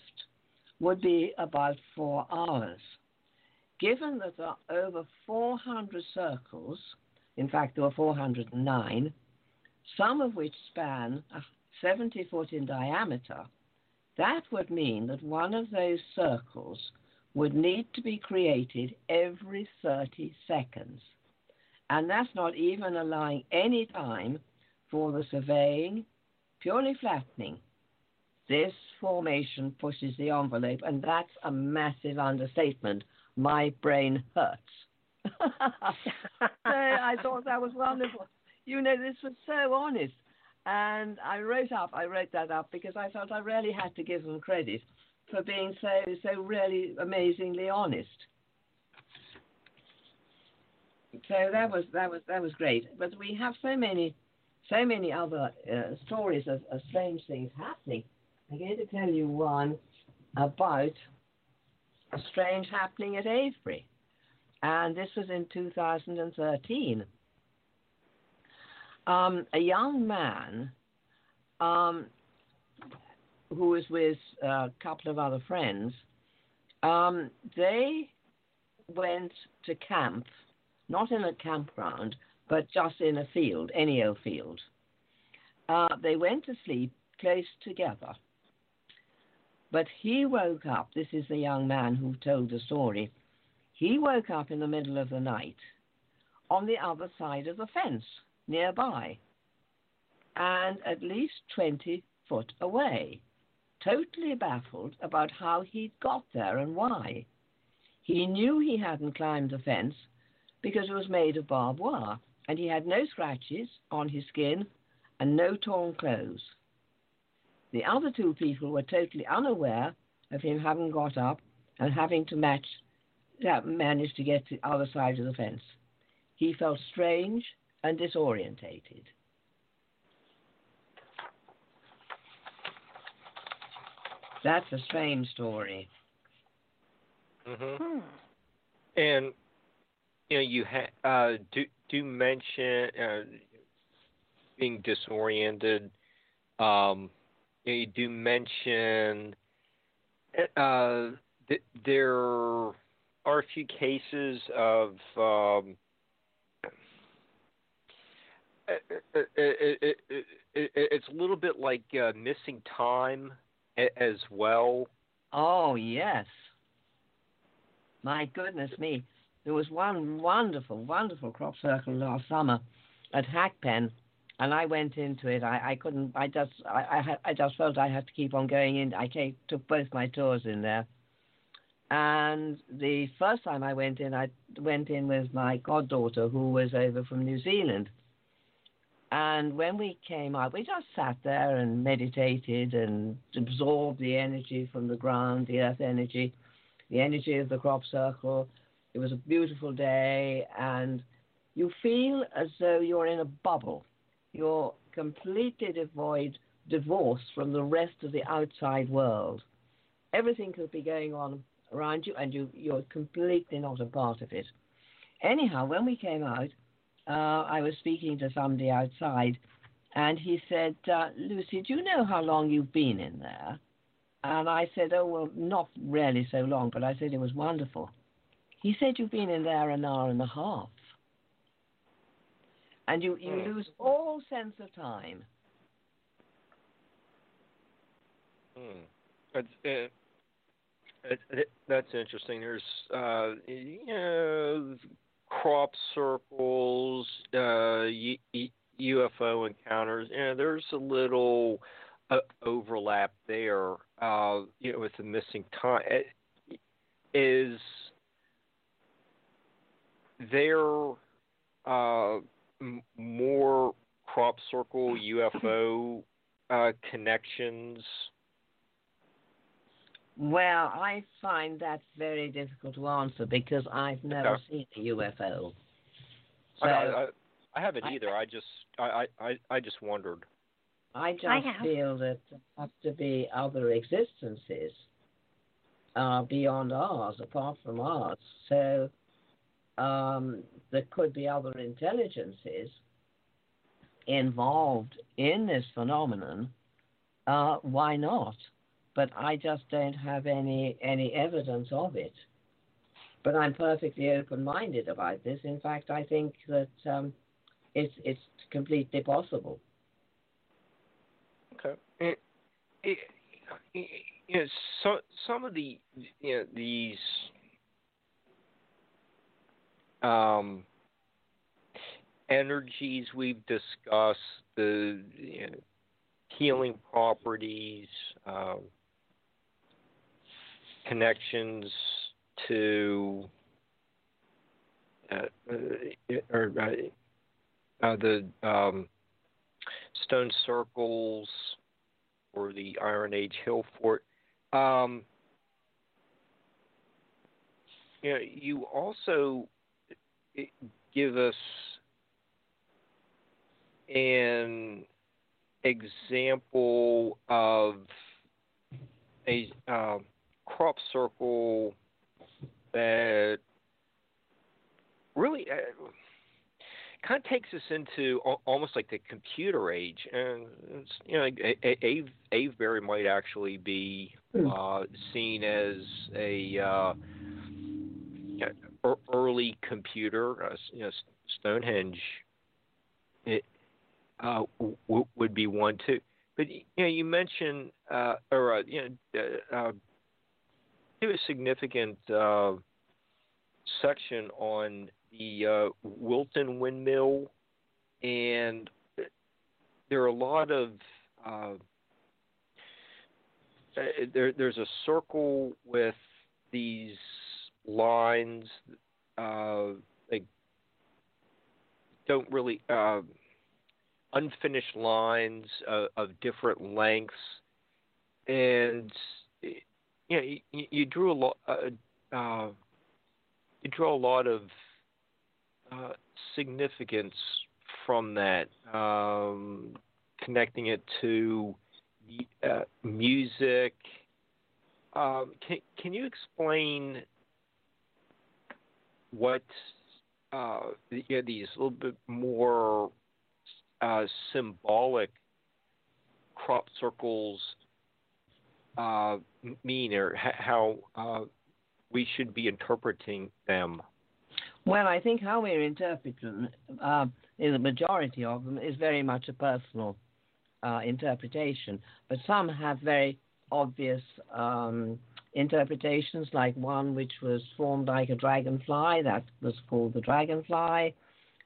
would be about four hours. Given that there are over 400 circles, in fact, there were 409, some of which span 70 foot in diameter, that would mean that one of those circles would need to be created every 30 seconds. And that's not even allowing any time for the surveying, purely flattening. This formation pushes the envelope, and that's a massive understatement. My brain hurts. I thought that was wonderful. You know, this was so honest. And I wrote up, I wrote that up because I felt I really had to give them credit for being so so really amazingly honest. So that was that was that was great. But we have so many so many other uh, stories of, of strange things happening. I'm going to tell you one about a strange happening at Avebury, and this was in 2013. um, a young man um, who was with a couple of other friends. Um, they went to camp, not in a campground, but just in a field, any old field. Uh, they went to sleep close together. But he woke up, this is the young man who told the story. He woke up in the middle of the night on the other side of the fence nearby and at least 20 foot away, totally baffled about how he'd got there and why. He knew he hadn't climbed the fence because it was made of barbed wire, and he had no scratches on his skin and no torn clothes. The other two people were totally unaware of him having got up and having to match, that manage to get to the other side of the fence. He felt strange and disorientated. That's a strange story. Mm-hmm. Hmm. And you know, you ha- uh, do do mention uh, being disoriented. Um, you, know, you do mention uh, th- there are a few cases of um, it, it, it, it's a little bit like uh, missing time as well. Oh yes. My goodness me. There was one wonderful, wonderful crop circle last summer at Hackpen, and I went into it. I, I couldn't. I just. I. I, I just felt I had to keep on going in. I take, took both my tours in there. And the first time I went in, I went in with my goddaughter, who was over from New Zealand. And when we came out, we just sat there and meditated and absorbed the energy from the ground, the earth energy, the energy of the crop circle. It was a beautiful day, and you feel as though you're in a bubble. You're completely devoid, divorced from the rest of the outside world. Everything could be going on around you, and you, you're completely not a part of it. Anyhow, when we came out, uh, I was speaking to somebody outside, and he said, uh, Lucy, do you know how long you've been in there? And I said, Oh, well, not really so long, but I said it was wonderful. He said, You've been in there an hour and a half. And you, you Hmm. lose all sense of time. Hmm. That's, uh, it, it, that's interesting. There's uh, you know, crop circles, uh, U- U- UFO encounters. You know, there's a little uh, overlap there. Uh, you know, with the missing time, It- is there uh, m- more crop circle UFO uh, connections? Well, I find that very difficult to answer because I've never Okay. seen a UFO. I, So I, I haven't either. I just I, I, I just wondered. I just I feel that there have to be other existences uh, beyond ours, apart from ours. So um, there could be other intelligences involved in this phenomenon. Uh, why not? But I just don't have any any evidence of it. But I'm perfectly open-minded about this. In fact, I think that um, it's it's completely possible. Okay. It, it, it, you know, so, some of the you know these um, energies we've discussed, the you know, healing properties, um, connections to uh, uh, or uh, uh, the um, stone circles or the Iron Age hill fort. Um, you know, you also give us an example of a uh, crop circle that really uh, kind of takes us into almost like the computer age, and you know, Ave, Avebury might actually be hmm. uh, seen as a uh, early computer. Uh, you know, Stonehenge it, uh, w- would be one too. But you know, you mentioned uh, or uh, you know, uh, uh do a significant section on the Wilton windmill, and there are a lot of there, there's a circle with these lines, uh, like don't really uh, unfinished lines of, of different lengths, and you know you, you drew a lot. Uh, uh, you draw a lot of uh, significance from that, um, connecting it to uh, music. Um, can, can you explain what uh, you know, these little bit more uh, symbolic crop circles uh, mean, or how uh, we should be interpreting them? Well, I think how we're interpreting uh, in the majority of them is very much a personal uh, interpretation, but some have very obvious um, interpretations, like one which was formed like a dragonfly, that was called the dragonfly.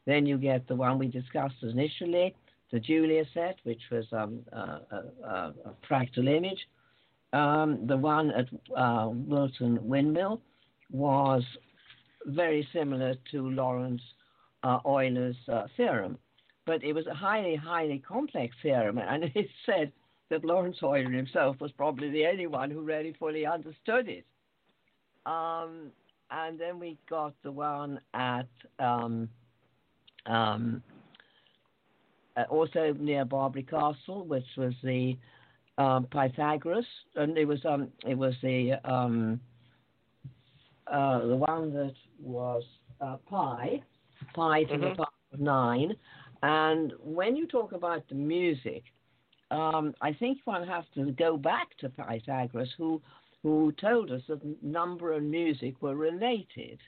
Then you get the one we discussed initially, the Julia set, which was um, a, a, fractal image. Um, the one at uh, Wilton Windmill was very similar to Lawrence uh, Euler's uh, theorem, but it was a highly, highly complex theorem, and it said that Lawrence Euler himself was probably the only one who really fully understood it. Um, and then we got the one at um, um, uh, also near Barbury Castle, which was the um, Pythagoras, and it was um, it was the um, uh, the one that was uh, pi, pi to mm-hmm. the power of nine. And when you talk about the music, um, I think one has to go back to Pythagoras, who who told us that number and music were related.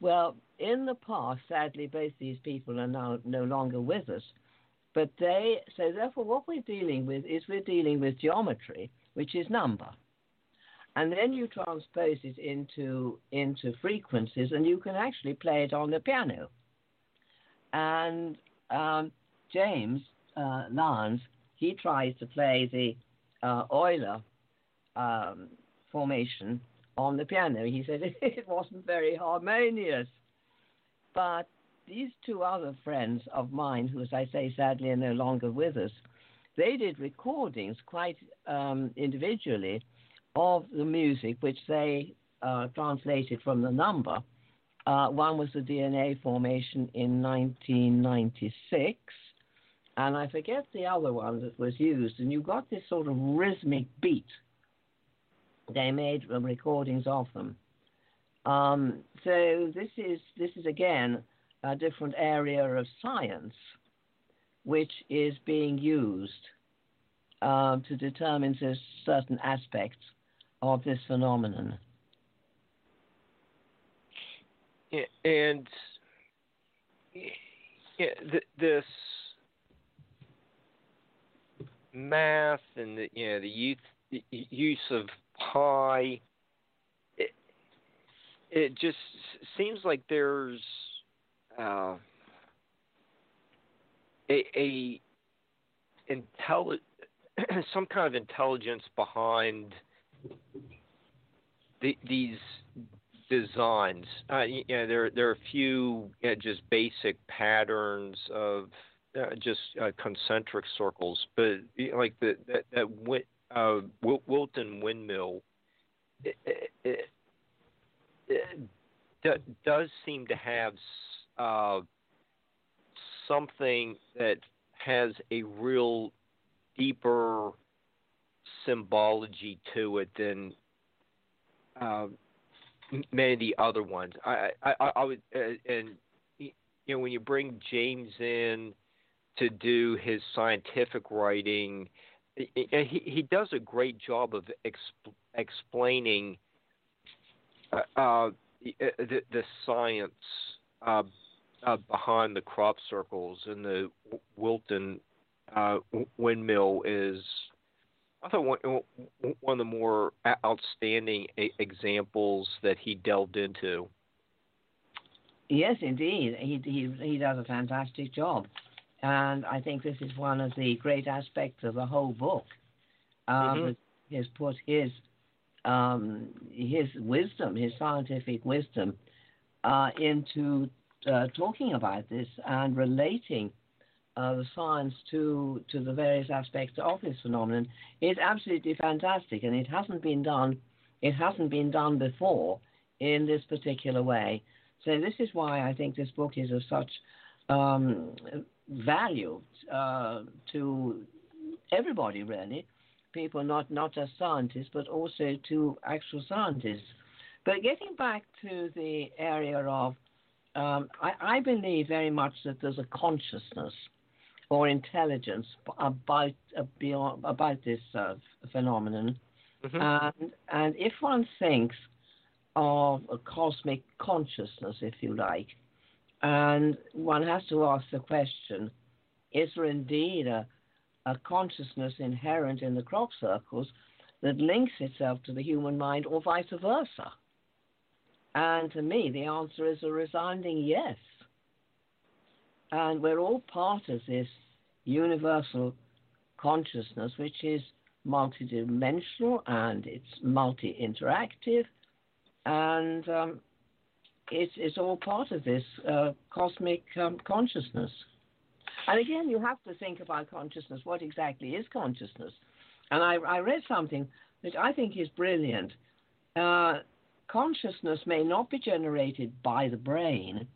Well, in the past, sadly, both these people are now no longer with us. But they, so therefore, what we're dealing with is we're dealing with geometry, which is number and then you transpose it into into frequencies, and you can actually play it on the piano. And um, James uh, he tries to play the uh, Euler um, formation on the piano. He said it wasn't very harmonious, but these two other friends of mine, who, as I say, sadly are no longer with us, they did recordings quite um, individually of the music, which they uh, translated from the number. Uh, one was the DNA formation in 1996, and I forget the other one that was used. And you got this sort of rhythmic beat. They made recordings of them. Um, so this is this is again a different area of science, which is being used uh, to determine certain aspects of this phenomenon. And yeah, th- this math and the you know the use use of pi, it, it just seems like there's uh, a, a intelli- some kind of intelligence behind the, these designs, uh, you know, there there are a few you know, just basic patterns of uh, just uh, concentric circles, but like the that, that uh, Wilton windmill, it, it, it, does seem to have uh, something that has a real deeper symbology to it than uh, many of the other ones. I I, I would uh, and you know when you bring James in to do his scientific writing, he he does a great job of exp- explaining uh, uh, the, the science uh, uh, behind the crop circles and the Wilton uh, windmill is I thought one, one of the more outstanding examples that he delved into. Yes, indeed, he he he does a fantastic job, and I think this is one of the great aspects of the whole book. Uh, mm-hmm. He has put his um, his wisdom, his scientific wisdom, uh, into uh, talking about this and relating uh, the science to to the various aspects of this phenomenon is absolutely fantastic, and it hasn't been done. It hasn't been done before in this particular way. So this is why I think this book is of such um, value uh, to everybody, really. People, not not just scientists, but also to actual scientists. But getting back to the area of, um, I, I believe very much that there's a consciousness or intelligence about uh, beyond, about this uh, phenomenon. Mm-hmm. And, and if one thinks of a cosmic consciousness, if you like, and one has to ask the question is there indeed a, a consciousness inherent in the crop circles that links itself to the human mind, or vice versa? And to me, the answer is a resounding yes. And we're all part of this universal consciousness, which is multidimensional and it's multi interactive, and um, it's, it's all part of this uh, cosmic um, consciousness. And again, you have to think about consciousness. What exactly is consciousness? And I, I read something which I think is brilliant. Uh, consciousness may not be generated by the brain,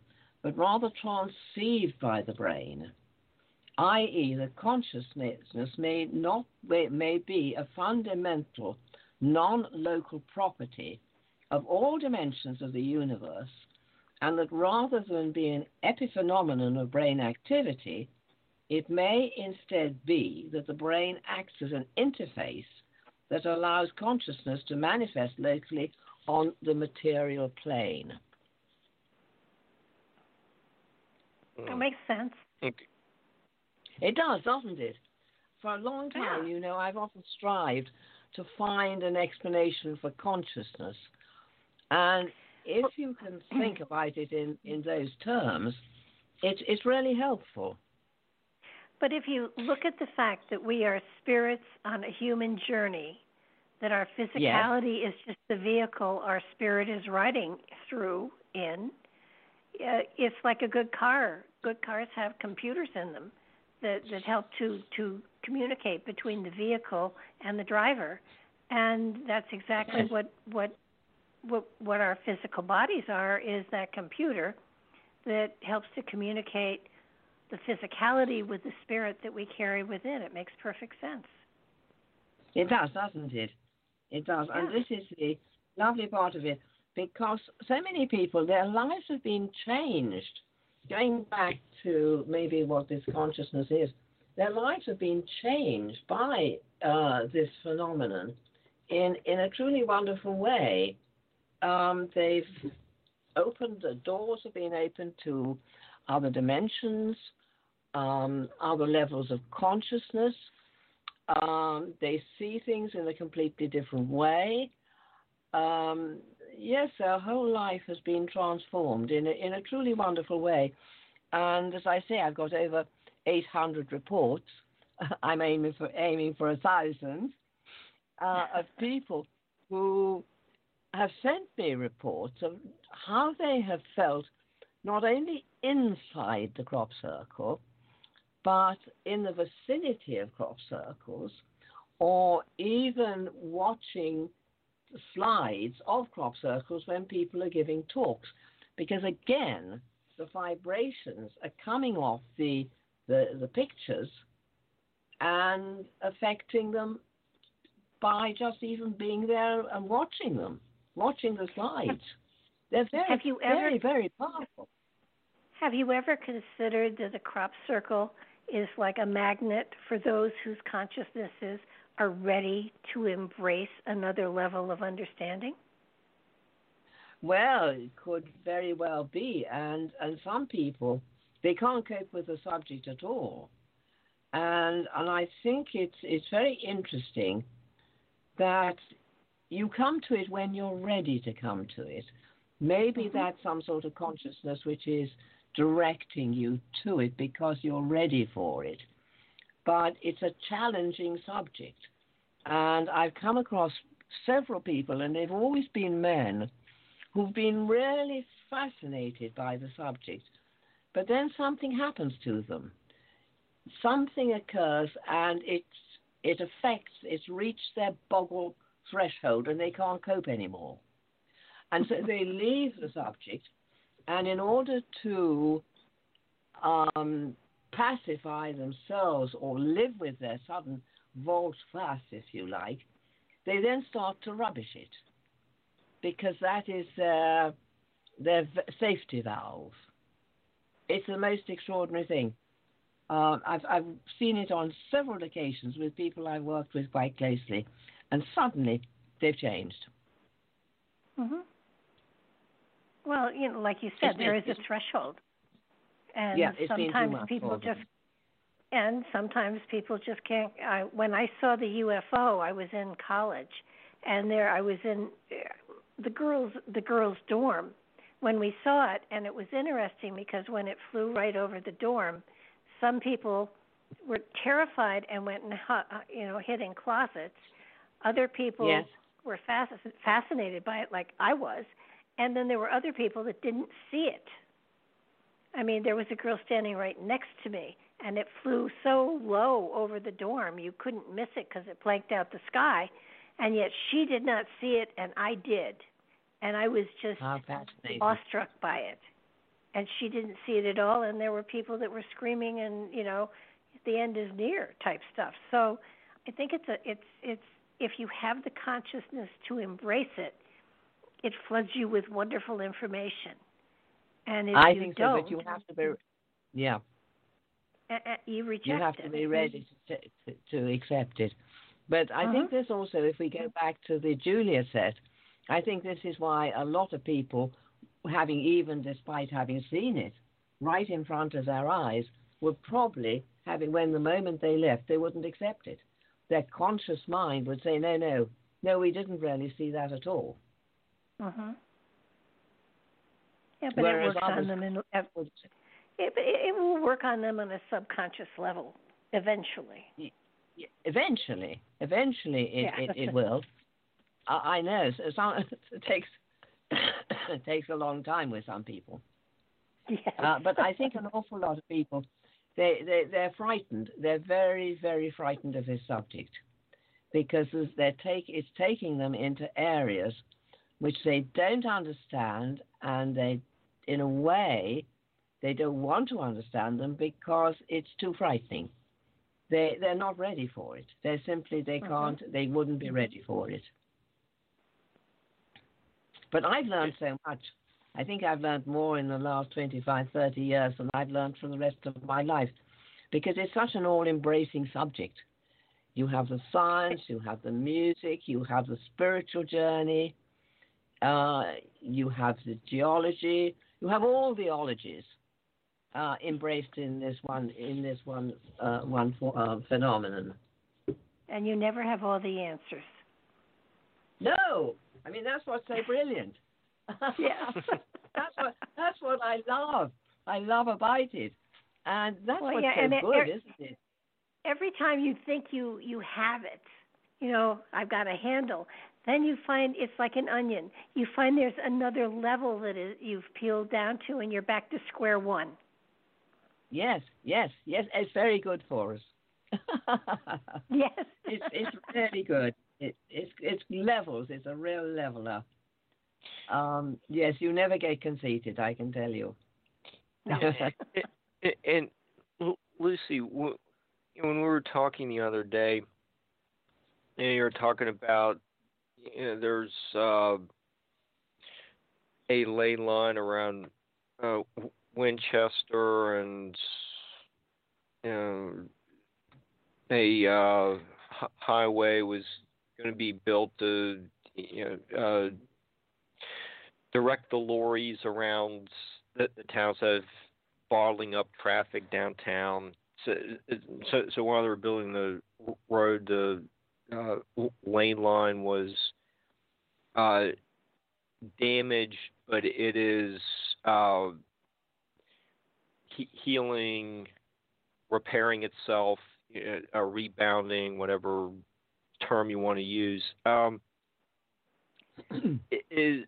but rather transceived by the brain, i.e., the consciousness may not may be a fundamental, non-local property of all dimensions of the universe, and that rather than be an epiphenomenon of brain activity, it may instead be that the brain acts as an interface that allows consciousness to manifest locally on the material plane. That makes sense. Okay. It does, doesn't it? For a long time, yeah. you know, I've often strived to find an explanation for consciousness. And if you can think about it in, in those terms, it's, it's really helpful. But if you look at the fact that we are spirits on a human journey, that our physicality yes. is just the vehicle our spirit is riding through in, uh, it's like a good car. Good cars have computers in them that, that help to, to communicate between the vehicle and the driver. And that's exactly what, what what what our physical bodies are is that computer that helps to communicate the physicality with the spirit that we carry within. It makes perfect sense. It does, doesn't it? It does. Yeah. And this is the lovely part of it because so many people, their lives have been changed. Going back to maybe what this consciousness is, their lives have been changed by uh, this phenomenon in, in a truly wonderful way um, they've opened the doors have been opened to other dimensions, um, other levels of consciousness. Um, they see things in a completely different way. Um, yes, their whole life has been transformed in a, in a truly wonderful way. And as I say, I've got over 800 reports. I'm aiming for aiming for a thousand uh, of people who have sent me reports of how they have felt not only inside the crop circle, but in the vicinity of crop circles, or even watching slides of crop circles when people are giving talks. Because again, the vibrations are coming off the, the, the pictures and affecting them by just even being there and watching them watching the slides. They're very, have you ever, very, very powerful. Have you ever considered that the crop circle is like a magnet for those whose consciousnesses are ready to embrace another level of understanding? Well, it could very well be, and and some people they can't cope with the subject at all, and and I think it's it's very interesting that you come to it when you're ready to come to it. Maybe mm-hmm. that's some sort of consciousness which is directing you to it because you're ready for it. But it's a challenging subject. And I've come across several people, and they've always been men, who've been really fascinated by the subject. But then something happens to them. Something occurs, and it's, it affects, it's reached their boggle threshold, and they can't cope anymore. And so they leave the subject and in order to um, pacify themselves or live with their sudden volte face, if you like, they then start to rubbish it because that is their, their safety valve. It's the most extraordinary thing. Uh, I've, I've seen it on several occasions with people I've worked with quite closely, and suddenly they've changed. Mm-hmm. Well, you know, like you said, it's there is a threshold, and yeah, sometimes people just and sometimes people just can't. I, when I saw the UFO, I was in college, and there I was in the girls the girls' dorm when we saw it, and it was interesting because when it flew right over the dorm, some people were terrified and went and you know hid in closets. Other people yes. were fasc- fascinated by it, like I was, and then there were other people that didn't see it. I mean, there was a girl standing right next to me, and it flew so low over the dorm you couldn't miss it because it blanked out the sky, and yet she did not see it, and I did, and I was just awestruck by it, and she didn't see it at all, and there were people that were screaming, and you know, the end is near type stuff. So, I think it's a it's it's if you have the consciousness to embrace it it floods you with wonderful information. And if I you think don't, so, but you have to be, yeah. You reject You have it. to be ready to, to, to accept it. But I uh-huh. think this also, if we go back to the Julia set, I think this is why a lot of people, having even despite having seen it right in front of their eyes, would probably having when the moment they left, they wouldn't accept it. Their conscious mind would say, no, no, no, we didn't really see that at all. Mhm. Yeah, but Whereas it works on them in it, it will work on them on a subconscious level eventually. Eventually, eventually it yeah. it, it will. I, I know so some, it takes it takes a long time with some people. Yes. Uh, but I think an awful lot of people they they they're frightened. They're very very frightened of this subject because they're take it's taking them into areas which they don't understand, and they, in a way, they don't want to understand them because it's too frightening. They they're not ready for it. They simply they mm-hmm. can't. They wouldn't be ready for it. But I've learned so much. I think I've learned more in the last 25, 30 years than I've learned for the rest of my life because it's such an all embracing subject. You have the science, you have the music, you have the spiritual journey, uh, you have the geology, you have all the ologies uh, embraced in this one in this one uh, one uh, phenomenon. And you never have all the answers. No, I mean that's what's so brilliant. Yeah, that's what that's what I love. I love about it, and that's well, what's yeah, so and good, isn't it? Every time you think you you have it, you know, I've got a handle. Then you find it's like an onion. You find there's another level that is, you've peeled down to, and you're back to square one. Yes, yes, yes. It's very good for us. yes, it's it's really good. It, it's it's levels. It's a real leveler. Um, yes, you never get conceited. I can tell you. and, and Lucy, when we were talking the other day, and you were talking about you know, there's uh, a ley line around uh, Winchester and you know, a uh, highway was going to be built to you know uh, direct the lorries around the, the towns of bottling up traffic downtown. So, so, so while they were building the road, the uh, ley line was uh, damaged, but it is uh, he- healing, repairing itself, uh, rebounding, whatever term you want to use. Um, is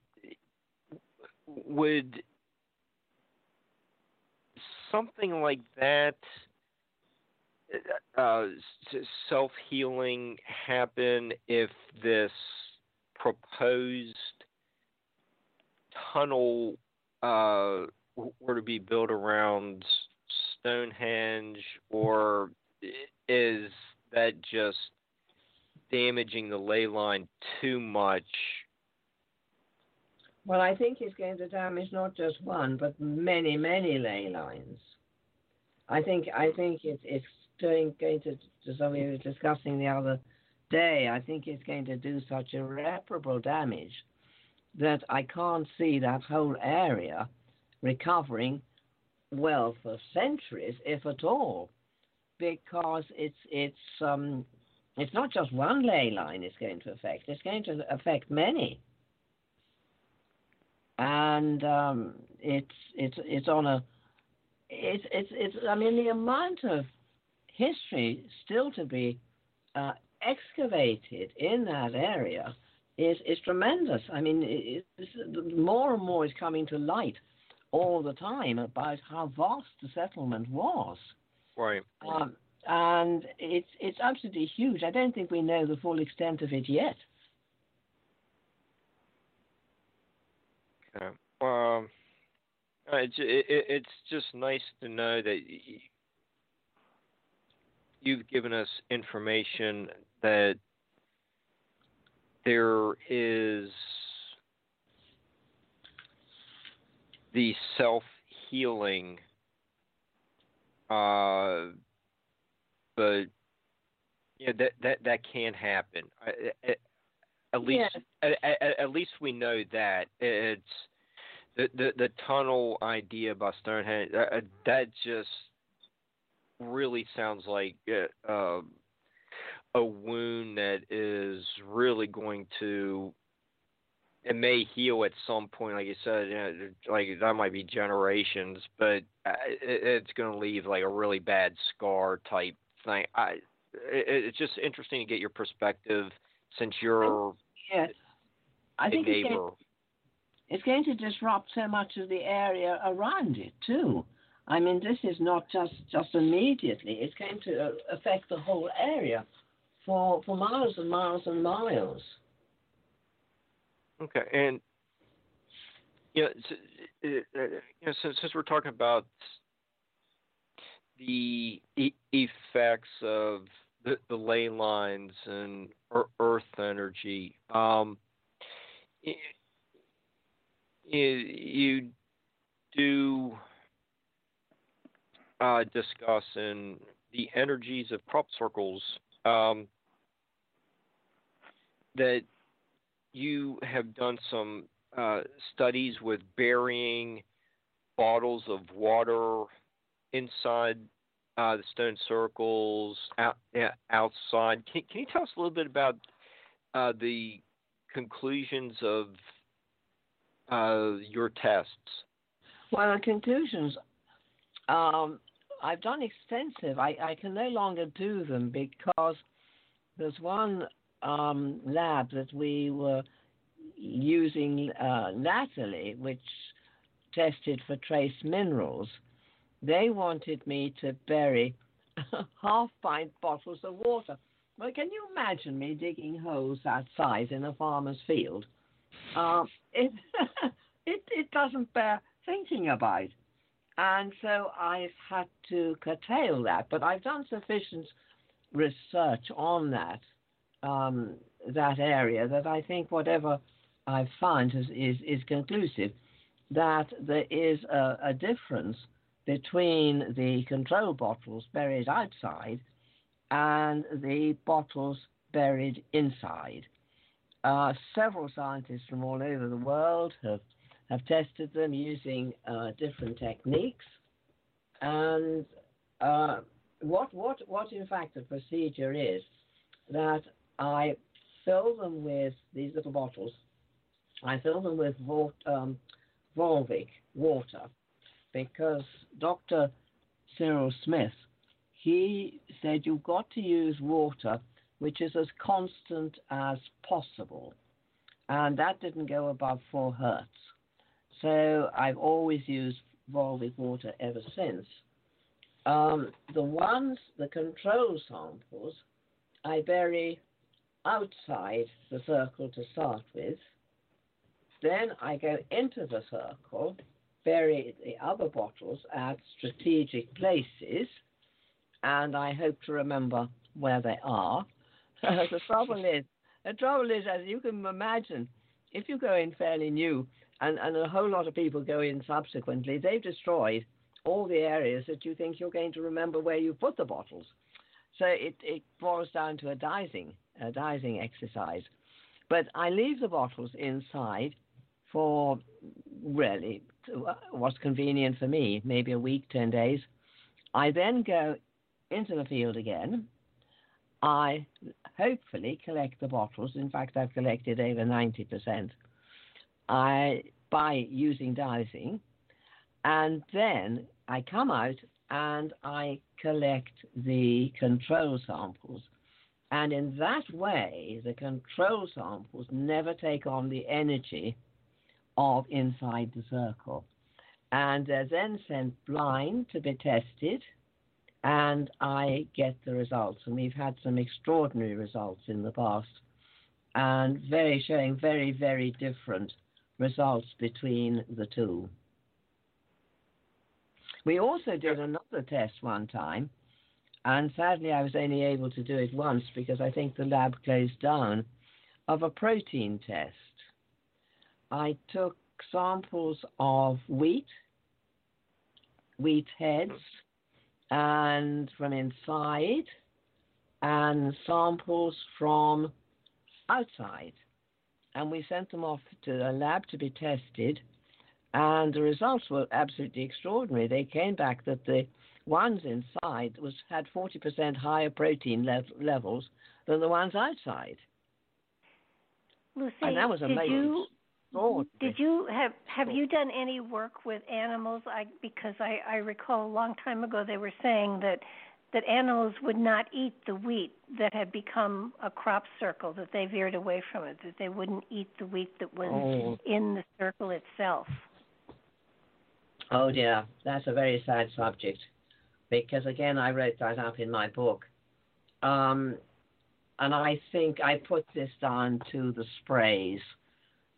would something like that uh, self healing happen if this proposed tunnel uh, were to be built around Stonehenge, or is that just damaging the ley line too much? Well, I think it's going to damage not just one, but many, many ley lines. I think I think it's it's doing going to as we were discussing the other day. I think it's going to do such irreparable damage that I can't see that whole area recovering well for centuries, if at all, because it's it's um, it's not just one ley line it's going to affect; it's going to affect many, and um, it's it's it's on a it's it's it's I mean the amount of history still to be uh, excavated in that area is is tremendous. I mean, more and more is coming to light all the time about how vast the settlement was. Right. Um, and it's it's absolutely huge. I don't think we know the full extent of it yet. Okay. Um, it's it, it's just nice to know that you've given us information that there is the self healing, uh, but yeah, that that that can happen. At, at least, yeah. at, at, at, least we know that it's the the, the tunnel idea by Stonehenge. Uh, that just really sounds like uh, uh, a wound that is really going to it may heal at some point, like you said, you know, like that might be generations, but uh, it's going to leave like a really bad scar type thing. I, it's just interesting to get your perspective since you're yeah. I think neighbor. It's going, it's going to disrupt so much of the area around it too. I mean, this is not just just immediately; it's going to uh, affect the whole area for for miles and miles and miles. Okay, and yeah, so, uh, uh, you know, since, since we're talking about the e- effects of the, the ley lines and earth energy, um, you, you do uh, discuss in the energies of crop circles um, that you have done some uh, studies with burying bottles of water inside uh, the stone circles out, outside. Can, can, you tell us a little bit about uh, the conclusions of uh, your tests? Well, the conclusions, um, I've done extensive. I, I, can no longer do them because there's one um, lab that we were using uh, latterly, which tested for trace minerals, they wanted me to bury half pint bottles of water. Well, can you imagine me digging holes that size in a farmer's field? Um, it, it, it doesn't bear thinking about. And so I've had to curtail that, but I've done sufficient research on that um, that area that I think whatever I've found is, is, is conclusive. that there is a, a difference between the control bottles buried outside and the bottles buried inside. Uh, several scientists from all over the world have, have tested them using uh, different techniques. And uh, what, what, what, in fact, the procedure is that I fill them with these little bottles, I fill them with um, Volvic water because Dr. Cyril Smith, he said you've got to use water which is as constant as possible. And that didn't go above 4 hertz. So I've always used Volvic water ever since. Um, the ones, the control samples, I bury outside the circle to start with. Then I go into the circle, bury the other bottles at strategic places, and I hope to remember where they are. the trouble is, the trouble is, as you can imagine, if you go in fairly new, and, and a whole lot of people go in subsequently, they've destroyed all the areas that you think you're going to remember where you put the bottles. So it, it boils down to a dicing, a dicing exercise. But I leave the bottles inside for really Uh, what's convenient for me, maybe a week, 10 days. I then go into the field again. I hopefully collect the bottles. In fact, I've collected over 90%. I by using dicing, and then I come out and I collect the control samples. And in that way, the control samples never take on the energy of inside the circle. And they're then sent blind to be tested, and I get the results. And we've had some extraordinary results in the past, and very showing very, very different results between the two. We also did another test one time, and sadly I was only able to do it once because I think the lab closed down, of a protein test. I took samples of wheat, wheat heads, and from inside, and samples from outside. And we sent them off to a lab to be tested and the results were absolutely extraordinary. They came back that the ones inside was had 40% higher protein le- levels than the ones outside. Lucy, and that was amazing. Did you, did you have have you done any work with animals? I because I I recall a long time ago they were saying that that animals would not eat the wheat that had become a crop circle that they veered away from it that they wouldn't eat the wheat that was oh. in the circle itself. Oh dear, that's a very sad subject because again I wrote that up in my book. Um, and I think I put this down to the sprays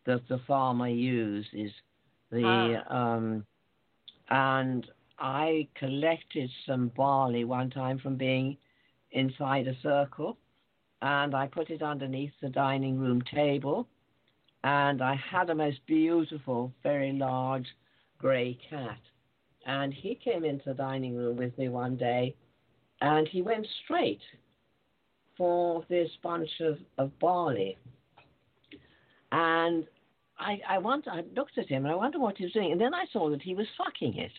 that the farmer uses. The ah. um, and I collected some barley one time from being inside a circle, and I put it underneath the dining room table, and I had a most beautiful, very large grey cat. And he came into the dining room with me one day and he went straight for this bunch of, of barley. And I, I, want, I looked at him and I wondered what he was doing. And then I saw that he was sucking it.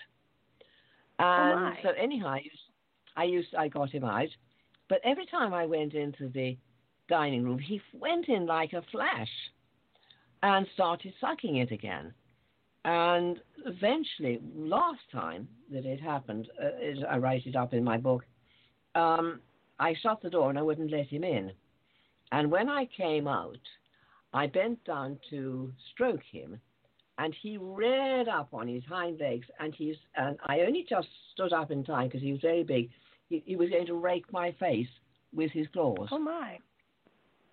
Oh, and oh so anyhow, I used, I used, I got him out. But every time I went into the dining room, he went in like a flash and started sucking it again. And eventually, last time that it happened, uh, I write it up in my book, um, I shut the door and I wouldn't let him in. And when I came out, I bent down to stroke him, and he reared up on his hind legs, and he's and I only just stood up in time because he was very big. He, he was going to rake my face with his claws. Oh my!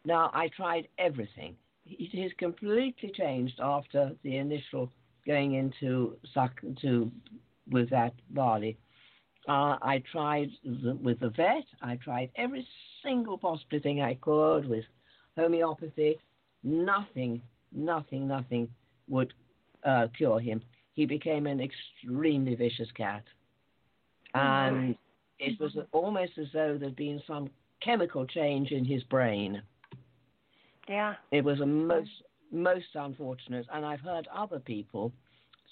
Now I tried everything. It has completely changed after the initial going into suck to with that barley. Uh, I tried the, with the vet. I tried every single possible thing I could with homeopathy. Nothing, nothing, nothing would uh, cure him, he became an extremely vicious cat. And it was almost as though there'd been some chemical change in his brain. Yeah. It was a most most unfortunate, and I've heard other people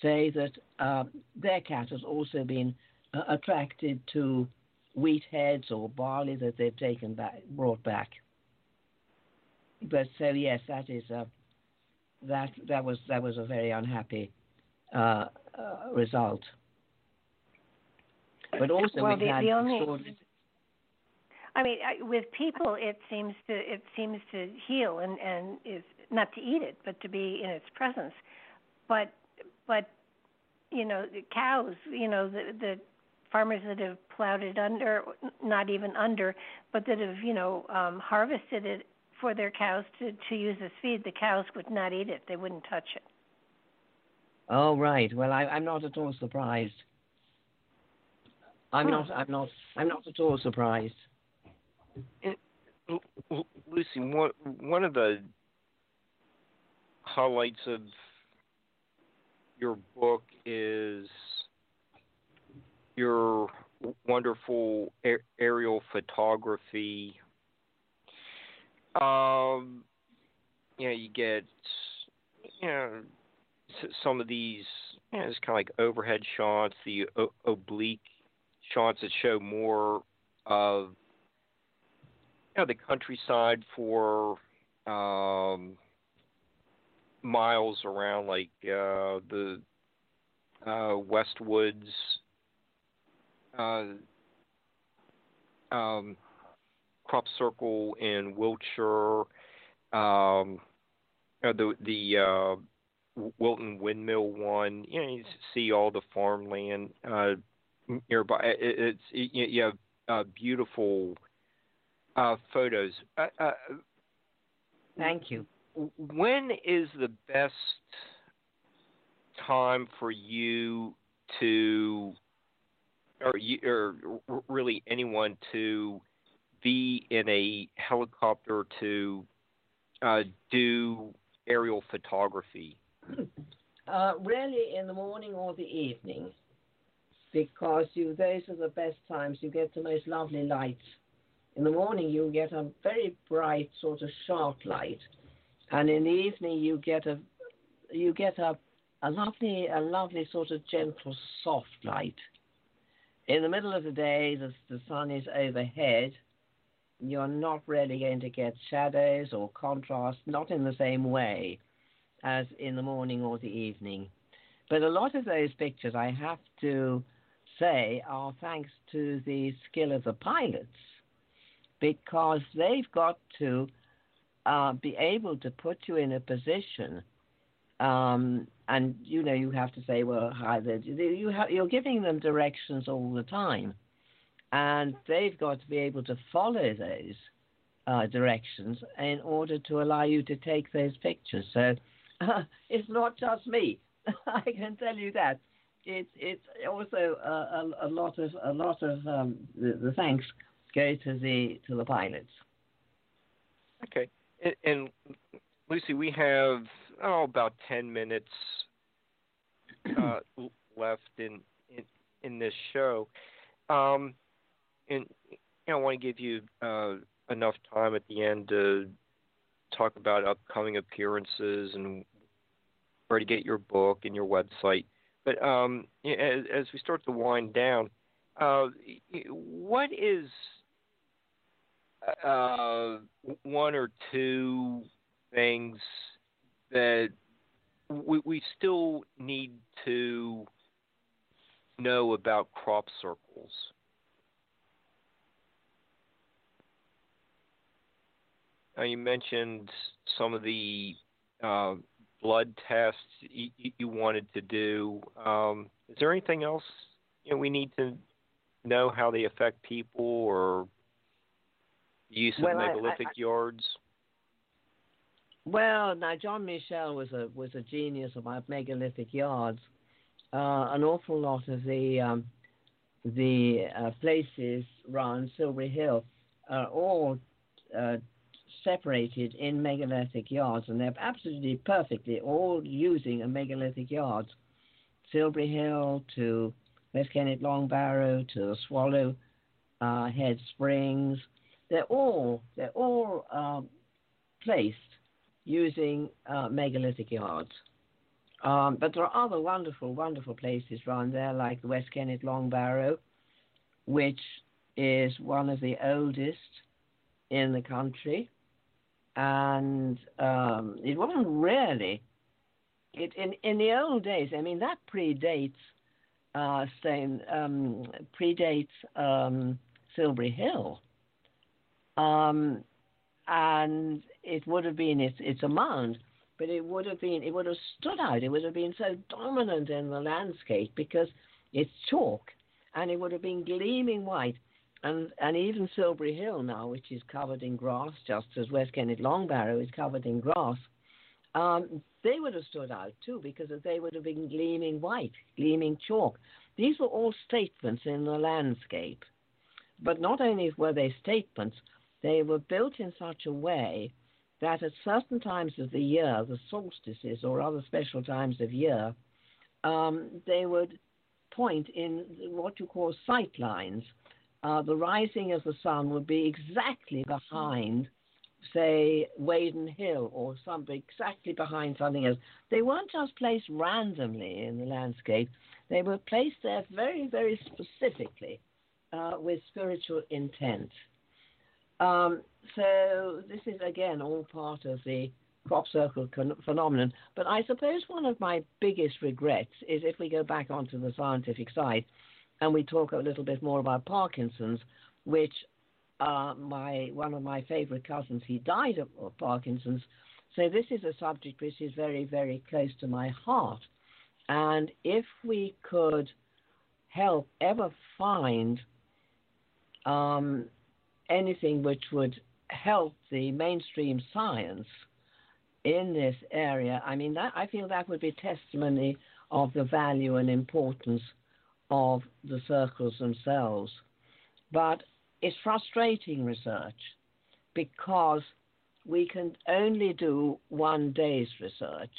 say that uh, their cat has also been uh, attracted to wheat heads or barley that they've taken back, brought back. But so yes, that is a that that was that was a very unhappy uh, uh result. But also well, the, had the only, I mean, with people, it seems to it seems to heal and and is not to eat it, but to be in its presence. But but you know, the cows, you know, the the farmers that have plowed it under, not even under, but that have you know um, harvested it for their cows to to use as feed, the cows would not eat it; they wouldn't touch it. Oh right. Well, I, I'm not at all surprised. I'm not. I'm not. I'm not at all surprised. Lucy, one one of the highlights of your book is your wonderful aerial photography. Um, you know, you get you know some of these. You know, it's kind of like overhead shots, the o- oblique shots that show more of you know the countryside for um, miles around, like uh, the uh, Westwoods, uh, um, Crop Circle in Wiltshire, um, uh, the the uh, Wilton Windmill one. You know, you see all the farmland uh, nearby. It, it's it, you have uh, beautiful uh, photos. Uh, uh, Thank you. When is the best time for you to, or you, or really anyone to be in a helicopter to uh, do aerial photography? Uh, really, in the morning or the evening, because you those are the best times. You get the most lovely lights in the morning you get a very bright sort of sharp light, and in the evening you get a you get a a lovely a lovely sort of gentle soft light. In the middle of the day, the, the sun is overhead. You're not really going to get shadows or contrast, not in the same way as in the morning or the evening. But a lot of those pictures, I have to say, are thanks to the skill of the pilots because they've got to uh, be able to put you in a position. Um, and you know you have to say, well, hi, you have, you're giving them directions all the time, and they've got to be able to follow those uh, directions in order to allow you to take those pictures. So uh, it's not just me. I can tell you that. It's it's also a, a, a lot of a lot of um, the, the thanks go to the to the pilots. Okay, and, and Lucy, we have oh about ten minutes uh, left in, in in this show, um, and you know, I want to give you uh, enough time at the end to talk about upcoming appearances and where to get your book and your website. But um, as, as we start to wind down, uh, what is uh, one or two things that we, we still need to know about crop circles. Now you mentioned some of the uh, blood tests you, you, wanted to do. Um, is there anything else you know, we need to know how they affect people or use of well, megalithic I, I, yards? Well, now John Michell was a was a genius about megalithic yards. Uh, an awful lot of the um, the uh, places around Silbury Hill are all uh, separated in megalithic yards, and they're absolutely perfectly all using a megalithic yards. Silbury Hill to West Kennet Long Barrow to Swallow uh, Head Springs. They're all they're all um, placed using uh, megalithic yards. Um, but there are other wonderful, wonderful places around there, like the West Kennet Long Barrow, which is one of the oldest in the country. And um, it wasn't really. It in in the old days. I mean, that predates uh, um, predates um, Silbury Hill, um, and it would have been it's it's a mound, but it would have been it would have stood out. It would have been so dominant in the landscape because it's chalk, and it would have been gleaming white. And and even Silbury Hill now, which is covered in grass, just as West Kennet Long Barrow is covered in grass, um, they would have stood out too because they would have been gleaming white, gleaming chalk. These were all statements in the landscape. But not only were they statements, they were built in such a way that at certain times of the year, the solstices or other special times of year, um, they would point in what you call sight lines. Uh, the rising of the sun would be exactly behind say, Waden Hill or something exactly behind something else. They weren't just placed randomly in the landscape, they were placed there very, very specifically uh, with spiritual intent. Um, so this is again all part of the crop circle con- phenomenon. But I suppose one of my biggest regrets is if we go back onto the scientific side and we talk a little bit more about Parkinson's, which uh, my one of my favorite cousins, he died of, of Parkinson's. So this is a subject which is very, very close to my heart. And if we could help ever find um, anything which would help the mainstream science in this area, I mean, that, I feel that would be testimony of the value and importance of the circles themselves. But it's frustrating research because we can only do one day's research,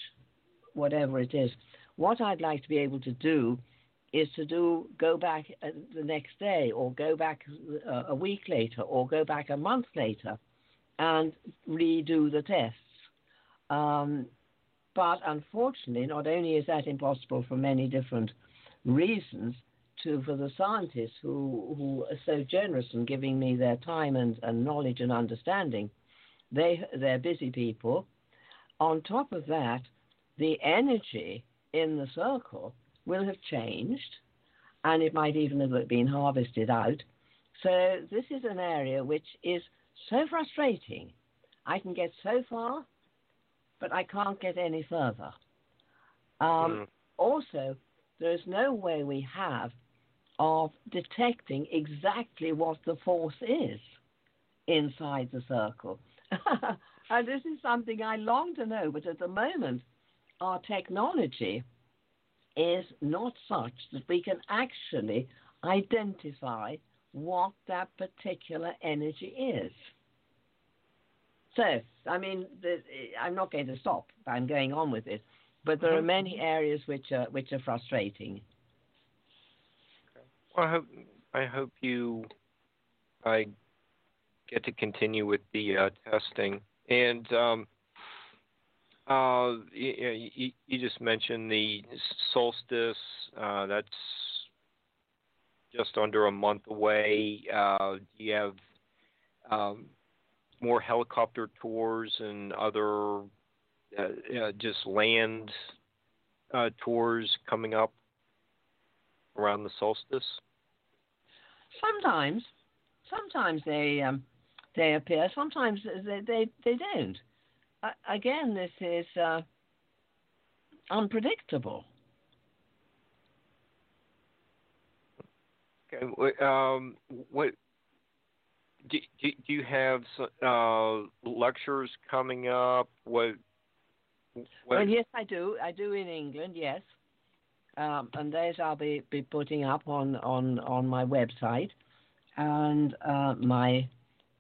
whatever it is. What I'd like to be able to do is to do go back uh, the next day or go back uh, a week later or go back a month later and redo the tests. Um, but unfortunately, not only is that impossible for many different reasons, to for the scientists who who are so generous in giving me their time and, and knowledge and understanding. They they're busy people. On top of that, the energy in the circle will have changed, and it might even have been harvested out. So this is an area which is so frustrating. I can get so far, but I can't get any further. Um, mm. Also, there is no way we have of detecting exactly what the force is inside the circle. and this is something I long to know, but at the moment, our technology is not such that we can actually identify what that particular energy is. So, I mean, I'm not going to stop. I'm going on with it, but there are mm-hmm. many areas which are which are frustrating. Well, I hope I hope you I get to continue with the uh, testing and um, uh, you, you, you, just mentioned the solstice. Uh, that's just under a month away. Uh, you have um, more helicopter tours and other uh, just land uh, tours coming up around the solstice? Sometimes, sometimes they um, they appear. Sometimes they they, they don't. Uh, again, this is uh, unpredictable. Okay. Um, what do, do, do you have uh, lectures coming up? What, Well, yes, I do. I do in England. Yes um, and those I'll be, be putting up on, on, on my website. And uh, my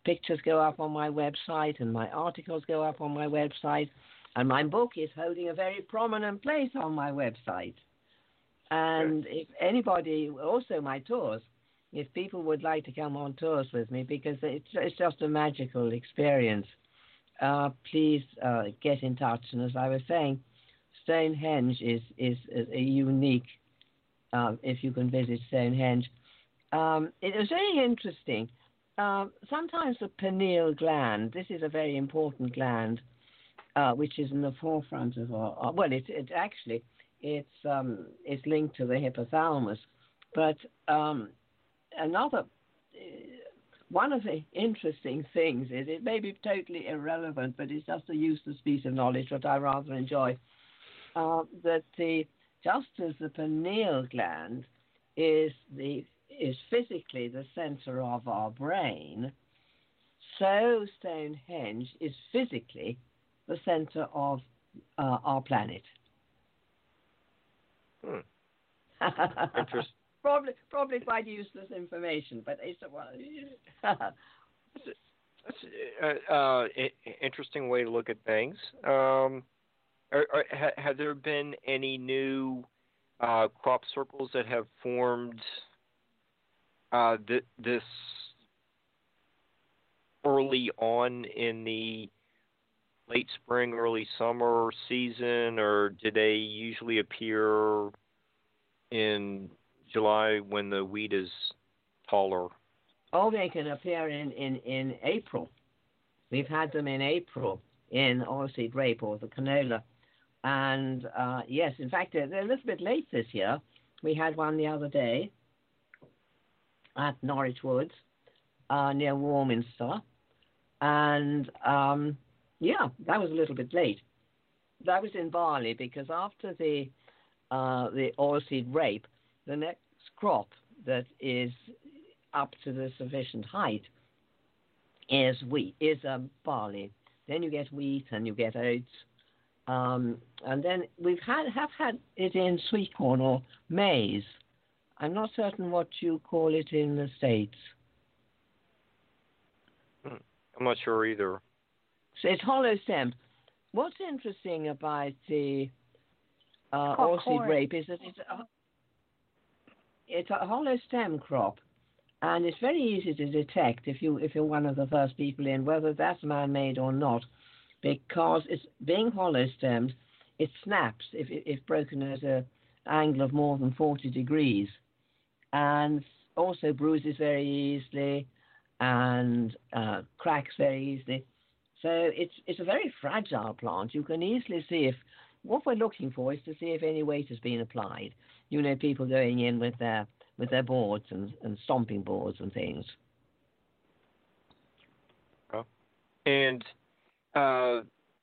pictures go up on my website and my articles go up on my website. And my book is holding a very prominent place on my website. And if anybody, also my tours, if people would like to come on tours with me, because it's, it's just a magical experience, uh, please uh, get in touch. And as I was saying, Stonehenge is, is, is a unique, uh, if you can visit Stonehenge. Um, it was very interesting. Uh, sometimes the pineal gland, this is a very important gland, uh, which is in the forefront of our, well, it, it actually, it's, um, it's linked to the hypothalamus. But um, another, one of the interesting things is it may be totally irrelevant, but it's just a useless piece of knowledge that I rather enjoy. Uh, that the just as the pineal gland is the is physically the center of our brain, so Stonehenge is physically the center of uh, our planet. Hmm. Interesting. Probably, probably quite useless information, but it's a uh, uh, interesting way to look at things. Um, are, are, ha, have there been any new uh, crop circles that have formed uh, th- this early on in the late spring, early summer season, or do they usually appear in July when the wheat is taller? Oh, they can appear in, in, in April. We've had them in April in oilseed rape or the canola. And uh, yes, in fact, they're, they're a little bit late this year. We had one the other day at Norridge Woods uh, near Warminster. And um, yeah, that was a little bit late. That was in barley because after the uh, the oilseed rape, the next crop that is up to the sufficient height is wheat, is um, barley. Then you get wheat and you get oats. Um, and then we've had have had it in sweet corn or maize. I'm not certain what you call it in the states. Hmm. I'm not sure either. So it's hollow stem. What's interesting about the uh, oilseed rape is that it's a, it's a hollow stem crop, and it's very easy to detect if you if you're one of the first people in whether that's man-made or not, because it's being hollow stemmed, it snaps if if broken at an angle of more than 40 degrees, and also bruises very easily, and uh, cracks very easily. So it's it's a very fragile plant. You can easily see if what we're looking for is to see if any weight has been applied. You know, people going in with their with their boards and, and stomping boards and things. And uh,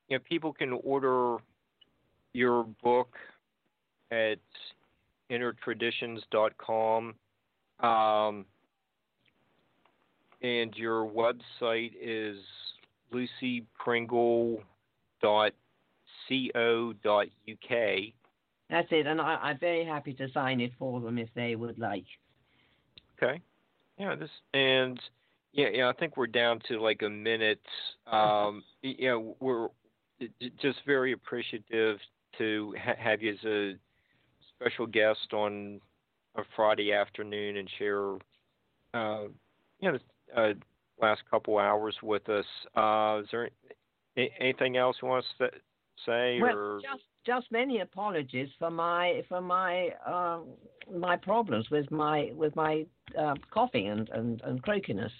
you know, people can order your book at innertraditions.com. Um, and your website is lucypringle.com co.uk. That's it, and I, am very happy to sign it for them if they would like. Okay. Yeah, this and yeah, yeah. I think we're down to like a minute. Um, you know, we're just very appreciative to ha- have you as a special guest on a Friday afternoon and share, uh, you know, uh, last couple hours with us. Uh, is there anything else you want to say? Well, or... just just many apologies for my for my uh, my problems with my with my uh, coughing and, and, and croakiness.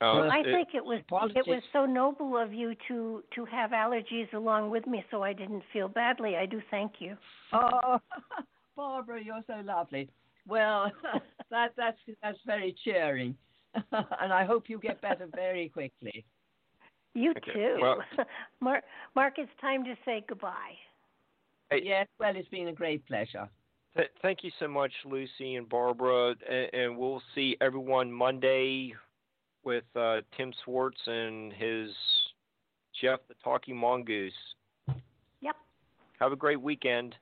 Oh, well, I think it was apologies. it was so noble of you to to have allergies along with me, so I didn't feel badly. I do thank you. Oh, Barbara, you're so lovely. Well, that that's that's very cheering, and I hope you get better very quickly. You okay. too. Well, Mark, Mark, it's time to say goodbye. Hey, yes, well, it's been a great pleasure. Th- thank you so much, Lucy and Barbara, and, and we'll see everyone Monday with uh, Tim Swartz and his Gef the Talking Mongoose. Yep. Have a great weekend.